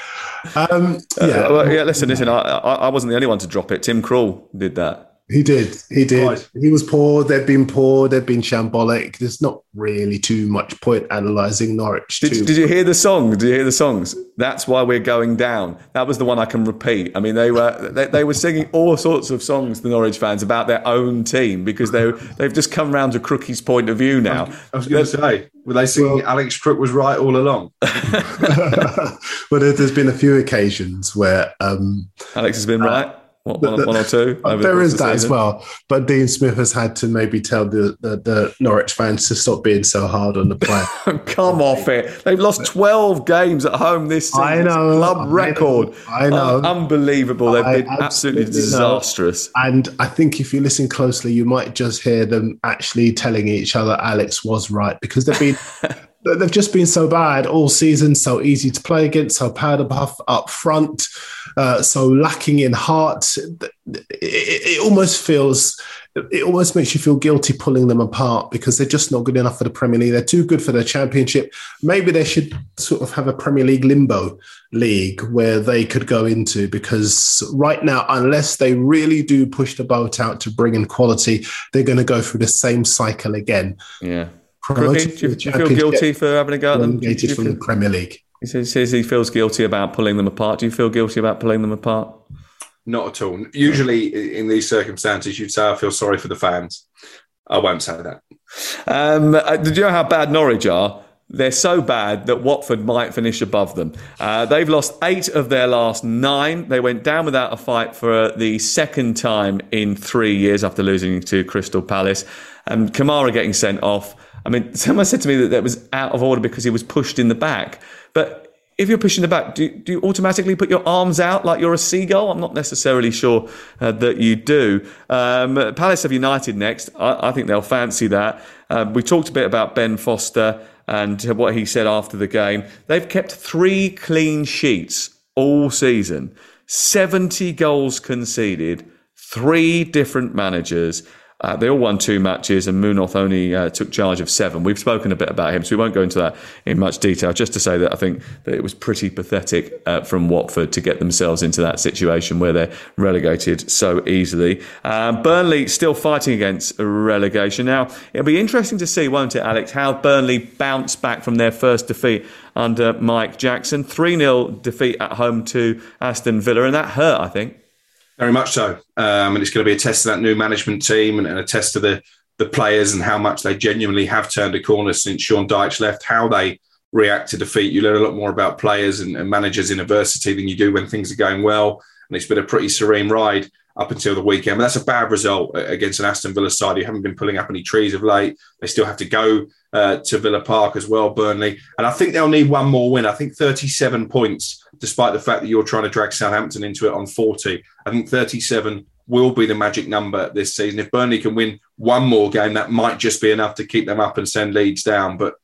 um, uh, yeah. Uh, well, yeah. Listen, listen. I, I wasn't the only one to drop it. Tim Krul did that. He did. He did. Right. He was poor. They've been poor. They've been shambolic. There's not really too much point analysing Norwich. Did, did, you hear the song? Did you hear the songs? That's why we're going down. That was the one I can repeat. I mean, they were they, they were singing all sorts of songs. The Norwich fans about their own team because they they've just come round to Crookie's point of view now. I was, was going to say, were they singing well, Alex Crook was right all along? well, there's been a few occasions where um, Alex has been right. One, one, or two. There is that season. as well. But Dean Smith has had to maybe tell the, the, the Norwich fans to stop being so hard on the player. Come oh. off it. They've lost 12 games at home this season. I know. Club I record. Know, I know. Unbelievable. They've been absolutely, absolutely disastrous. Know. And I think if you listen closely, you might just hear them actually telling each other Alex was right because they've been. they've just been so bad all season, so easy to play against, so powder puff up front, uh, so lacking in heart. It, it, it, almost feels, it almost makes you feel guilty pulling them apart because they're just not good enough for the Premier League. They're too good for the Championship. Maybe they should sort of have a Premier League limbo league where they could go into because right now, unless they really do push the boat out to bring in quality, they're going to go through the same cycle again. Yeah. Crookie, do, you, do you feel guilty for having a go at them? Relegated from the Premier League. He says he feels guilty about pulling them apart. Do you feel guilty about pulling them apart? Not at all. Usually, in these circumstances, you'd say I feel sorry for the fans. I won't say that. Um, uh, did you know how bad Norwich are? They're so bad that Watford might finish above them. Uh, they've lost eight of their last nine. They went down without a fight for the second time in three years after losing to Crystal Palace. And um, Kamara getting sent off. I mean, someone said to me that that was out of order because he was pushed in the back. But if you're pushing the back, do, do you automatically put your arms out like you're a seagull? I'm not necessarily sure uh, that you do. Um, Palace have United next. I, I think they'll fancy that. Um, we talked a bit about Ben Foster and what he said after the game. They've kept three clean sheets all season, 70 goals conceded, three different managers. Uh, they all won two matches, and Munoz only uh, took charge of seven. We've spoken a bit about him, so we won't go into that in much detail. Just to say that I think that it was pretty pathetic uh, from Watford to get themselves into that situation where they're relegated so easily. Um, Burnley still fighting against relegation. Now, it'll be interesting to see, won't it, Alex, how Burnley bounce back from their first defeat under Mike Jackson. 3 0 defeat at home to Aston Villa, and that hurt, I think. Very much so. Um, and it's going to be a test of that new management team and, and, a test of the, the players and how much they genuinely have turned a corner since Sean Dyche left, how they react to defeat. You learn a lot more about players and, and managers in adversity than you do when things are going well. And it's been a pretty serene ride up until the weekend. But that's a bad result against an Aston Villa side who haven't been pulling up any trees of late. They still have to go uh, to Villa Park as well, Burnley. And I think they'll need one more win. I think 37 points, despite the fact that you're trying to drag Southampton into it on 40. I think 37 will be the magic number this season. If Burnley can win one more game, that might just be enough to keep them up and send Leeds down. But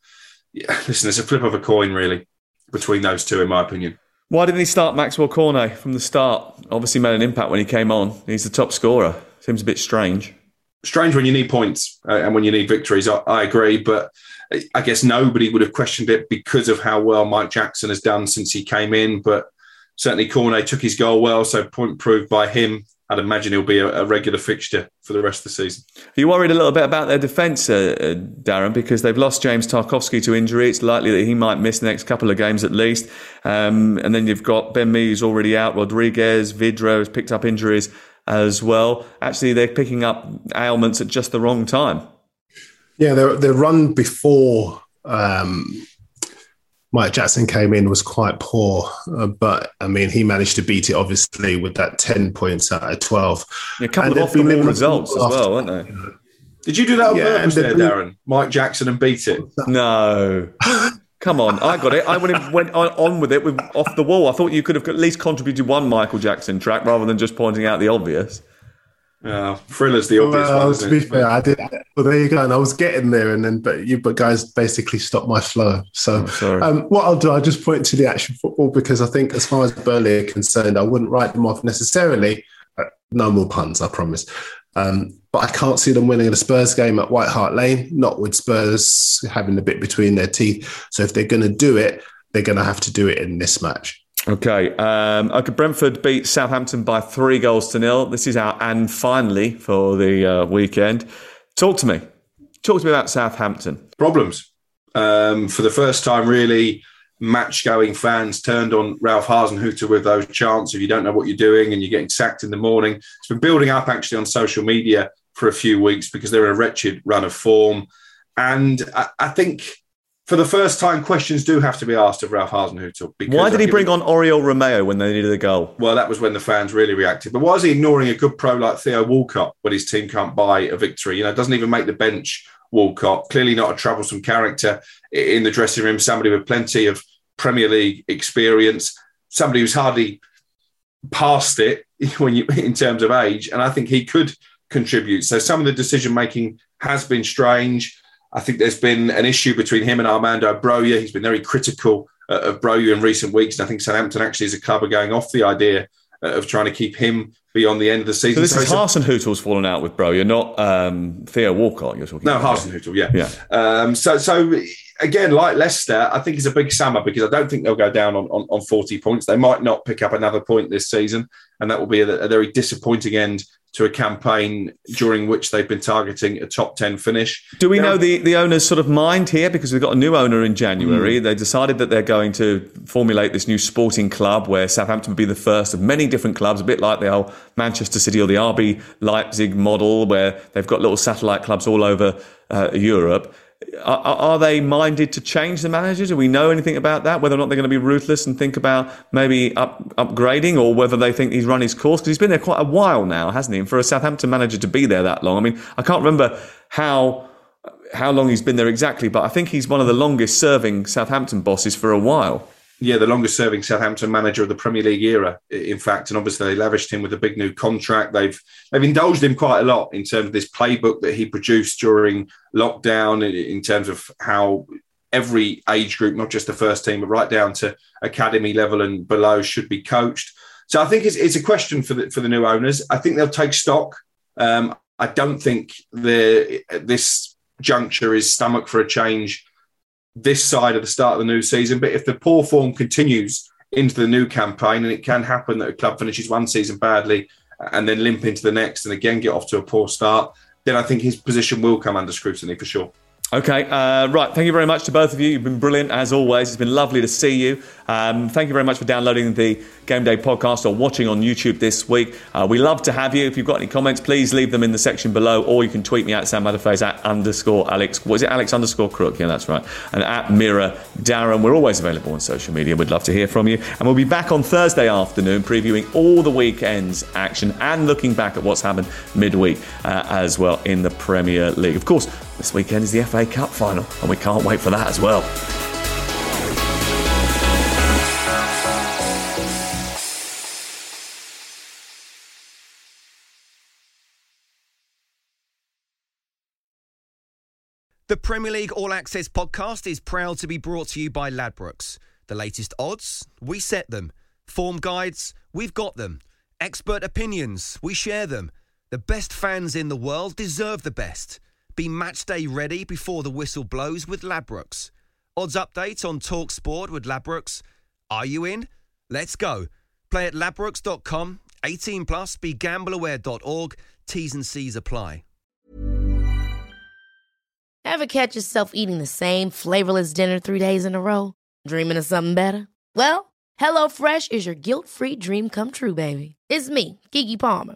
yeah, listen, it's a flip of a coin, really, between those two, in my opinion. Why didn't he start Maxwell Cornet from the start? Obviously, made an impact when he came on. He's the top scorer. Seems a bit strange. Strange when you need points uh, and when you need victories. I, I, agree, but I guess nobody would have questioned it because of how well Mike Jackson has done since he came in. But certainly, Cornet took his goal well, so point proved by him. I'd imagine he'll be a, a, regular fixture for the rest of the season. Are you worried a little bit about their defence, uh, uh, Darren, because they've lost James Tarkowski to injury. It's likely that he might miss the next couple of games at least. Um, and then you've got Ben Mee, who's already out. Rodriguez, Vydra has picked up injuries as well. Actually, they're picking up ailments at just the wrong time. Yeah, their, run before um, Mike Jackson came in was quite poor, uh, but I mean, he managed to beat it obviously with that 10 points out of 12. Yeah, a couple and of off the results as well, weren't they? Did you do that on yeah, purpose there, Darren? Mike Jackson and beat it? No. Come on, I got it. I went, went on with it with off the wall. I thought you could have at least contributed one Michael Jackson track rather than just pointing out the obvious. Yeah, Thriller's the obvious well, one. To be fair, I did. Well, there you go. And I was getting there, and then but you, but guys, basically stopped my flow. So, oh, um, what I'll do, I'll just point to the actual football because I think, as far as Burnley are concerned, I wouldn't write them off necessarily. Uh, no more puns, I promise. Um, but I can't see them winning the Spurs game at White Hart Lane. Not with Spurs having a bit between their teeth. So, if they're going to do it, they're going to have to do it in this match. Okay. Um, okay. Brentford beat Southampton by three goals to nil. This is our and finally for the uh, weekend. Talk to me. Talk to me about Southampton. Problems. Um, for the first time, really, match going fans turned on Ralph Hasenhüttl with those chants of you don't know what you're doing and you're getting sacked in the morning. It's been building up actually on social media for a few weeks because they're in a wretched run of form. And I, I think for the first time, questions do have to be asked of Ralph Hasenhüttl. Why did he bring on Oriol Romeu when they needed a goal? Well, that was when the fans really reacted. But why is he ignoring a good pro like Theo Walcott when his team can't buy a victory? You know, doesn't even make the bench. Walcott clearly not a troublesome character in the dressing room. Somebody with plenty of Premier League experience. Somebody who's hardly past it when you in terms of age, and I think he could contribute. So some of the decision making has been strange. I think there's been an issue between him and Armando Broja. He's been very critical uh, of Broja in recent weeks. And I think Southampton actually as a club are going off the idea uh, of trying to keep him beyond the end of the season. So this so is Hasenhüttl's fallen out with Broja, not um, Theo Walcott. You're talking. No, about Hasenhüttl. Yeah, yeah. Um, so, so again, like Leicester, I think it's a big summer because I don't think they'll go down on, on, on 40 points. They might not pick up another point this season, and that will be a, a very disappointing end to a campaign during which they've been targeting a top 10 finish. Do we know the, the owner's sort of mind here? Because we've got a new owner in January. Mm. They decided that they're going to formulate this new sporting club where Southampton will be the first of many different clubs, a bit like the whole Manchester City or the RB Leipzig model, where they've got little satellite clubs all over uh, Europe. Are, are, they minded to change the managers? Do we know anything about that? Whether or not they're going to be ruthless and think about maybe up, upgrading, or whether they think he's run his course because he's been there quite a while now, hasn't he? And for a Southampton manager to be there that long, I mean, I can't remember how how long he's been there exactly, but I think he's one of the longest serving Southampton bosses for a while yeah, the longest serving Southampton manager of the Premier League era, in fact. And obviously they lavished him with a big new contract. They've they've indulged him quite a lot in terms of this playbook that he produced during lockdown, in terms of how every age group, not just the first team, but right down to academy level and below, should be coached. So I think it's, it's a question for the for the new owners. I think they'll take stock. Um, I don't think the this juncture is stomach for a change this side of the start of the new season. But if the poor form continues into the new campaign, and it can happen that a club finishes one season badly and then limp into the next and again get off to a poor start, then I think his position will come under scrutiny for sure. Okay, uh, right. Thank you very much to both of you. You've been brilliant as always. It's been lovely to see you. Um, thank you very much for downloading the Game Day podcast or watching on YouTube this week. Uh, we love to have you. If you've got any comments, please leave them in the section below, or you can tweet me at Sam Matterface at underscore Alex. What is it? Alex underscore Crook. Yeah, that's right. And at Mirror Darren. We're always available on social media. We'd love to hear from you. And we'll be back on Thursday afternoon previewing all the weekend's action and looking back at what's happened midweek uh, as well in the Premier League. Of course, this weekend is the FA Cup final, and we can't wait for that as well. The Premier League All Access podcast is proud to be brought to you by Ladbrokes. The latest odds, we set them. Form guides, we've got them. Expert opinions, we share them. The best fans in the world deserve the best. Be match day ready before the whistle blows with Ladbrokes. Odds update on Talk Sport with Ladbrokes. Are you in? Let's go. Play at ladbrokes.com. 18 plus. Be gambleaware.org. T's and C's apply. Ever catch yourself eating the same flavorless dinner three days in a row? Dreaming of something better? Well, HelloFresh is your guilt-free dream come true, baby. It's me, Keke Palmer.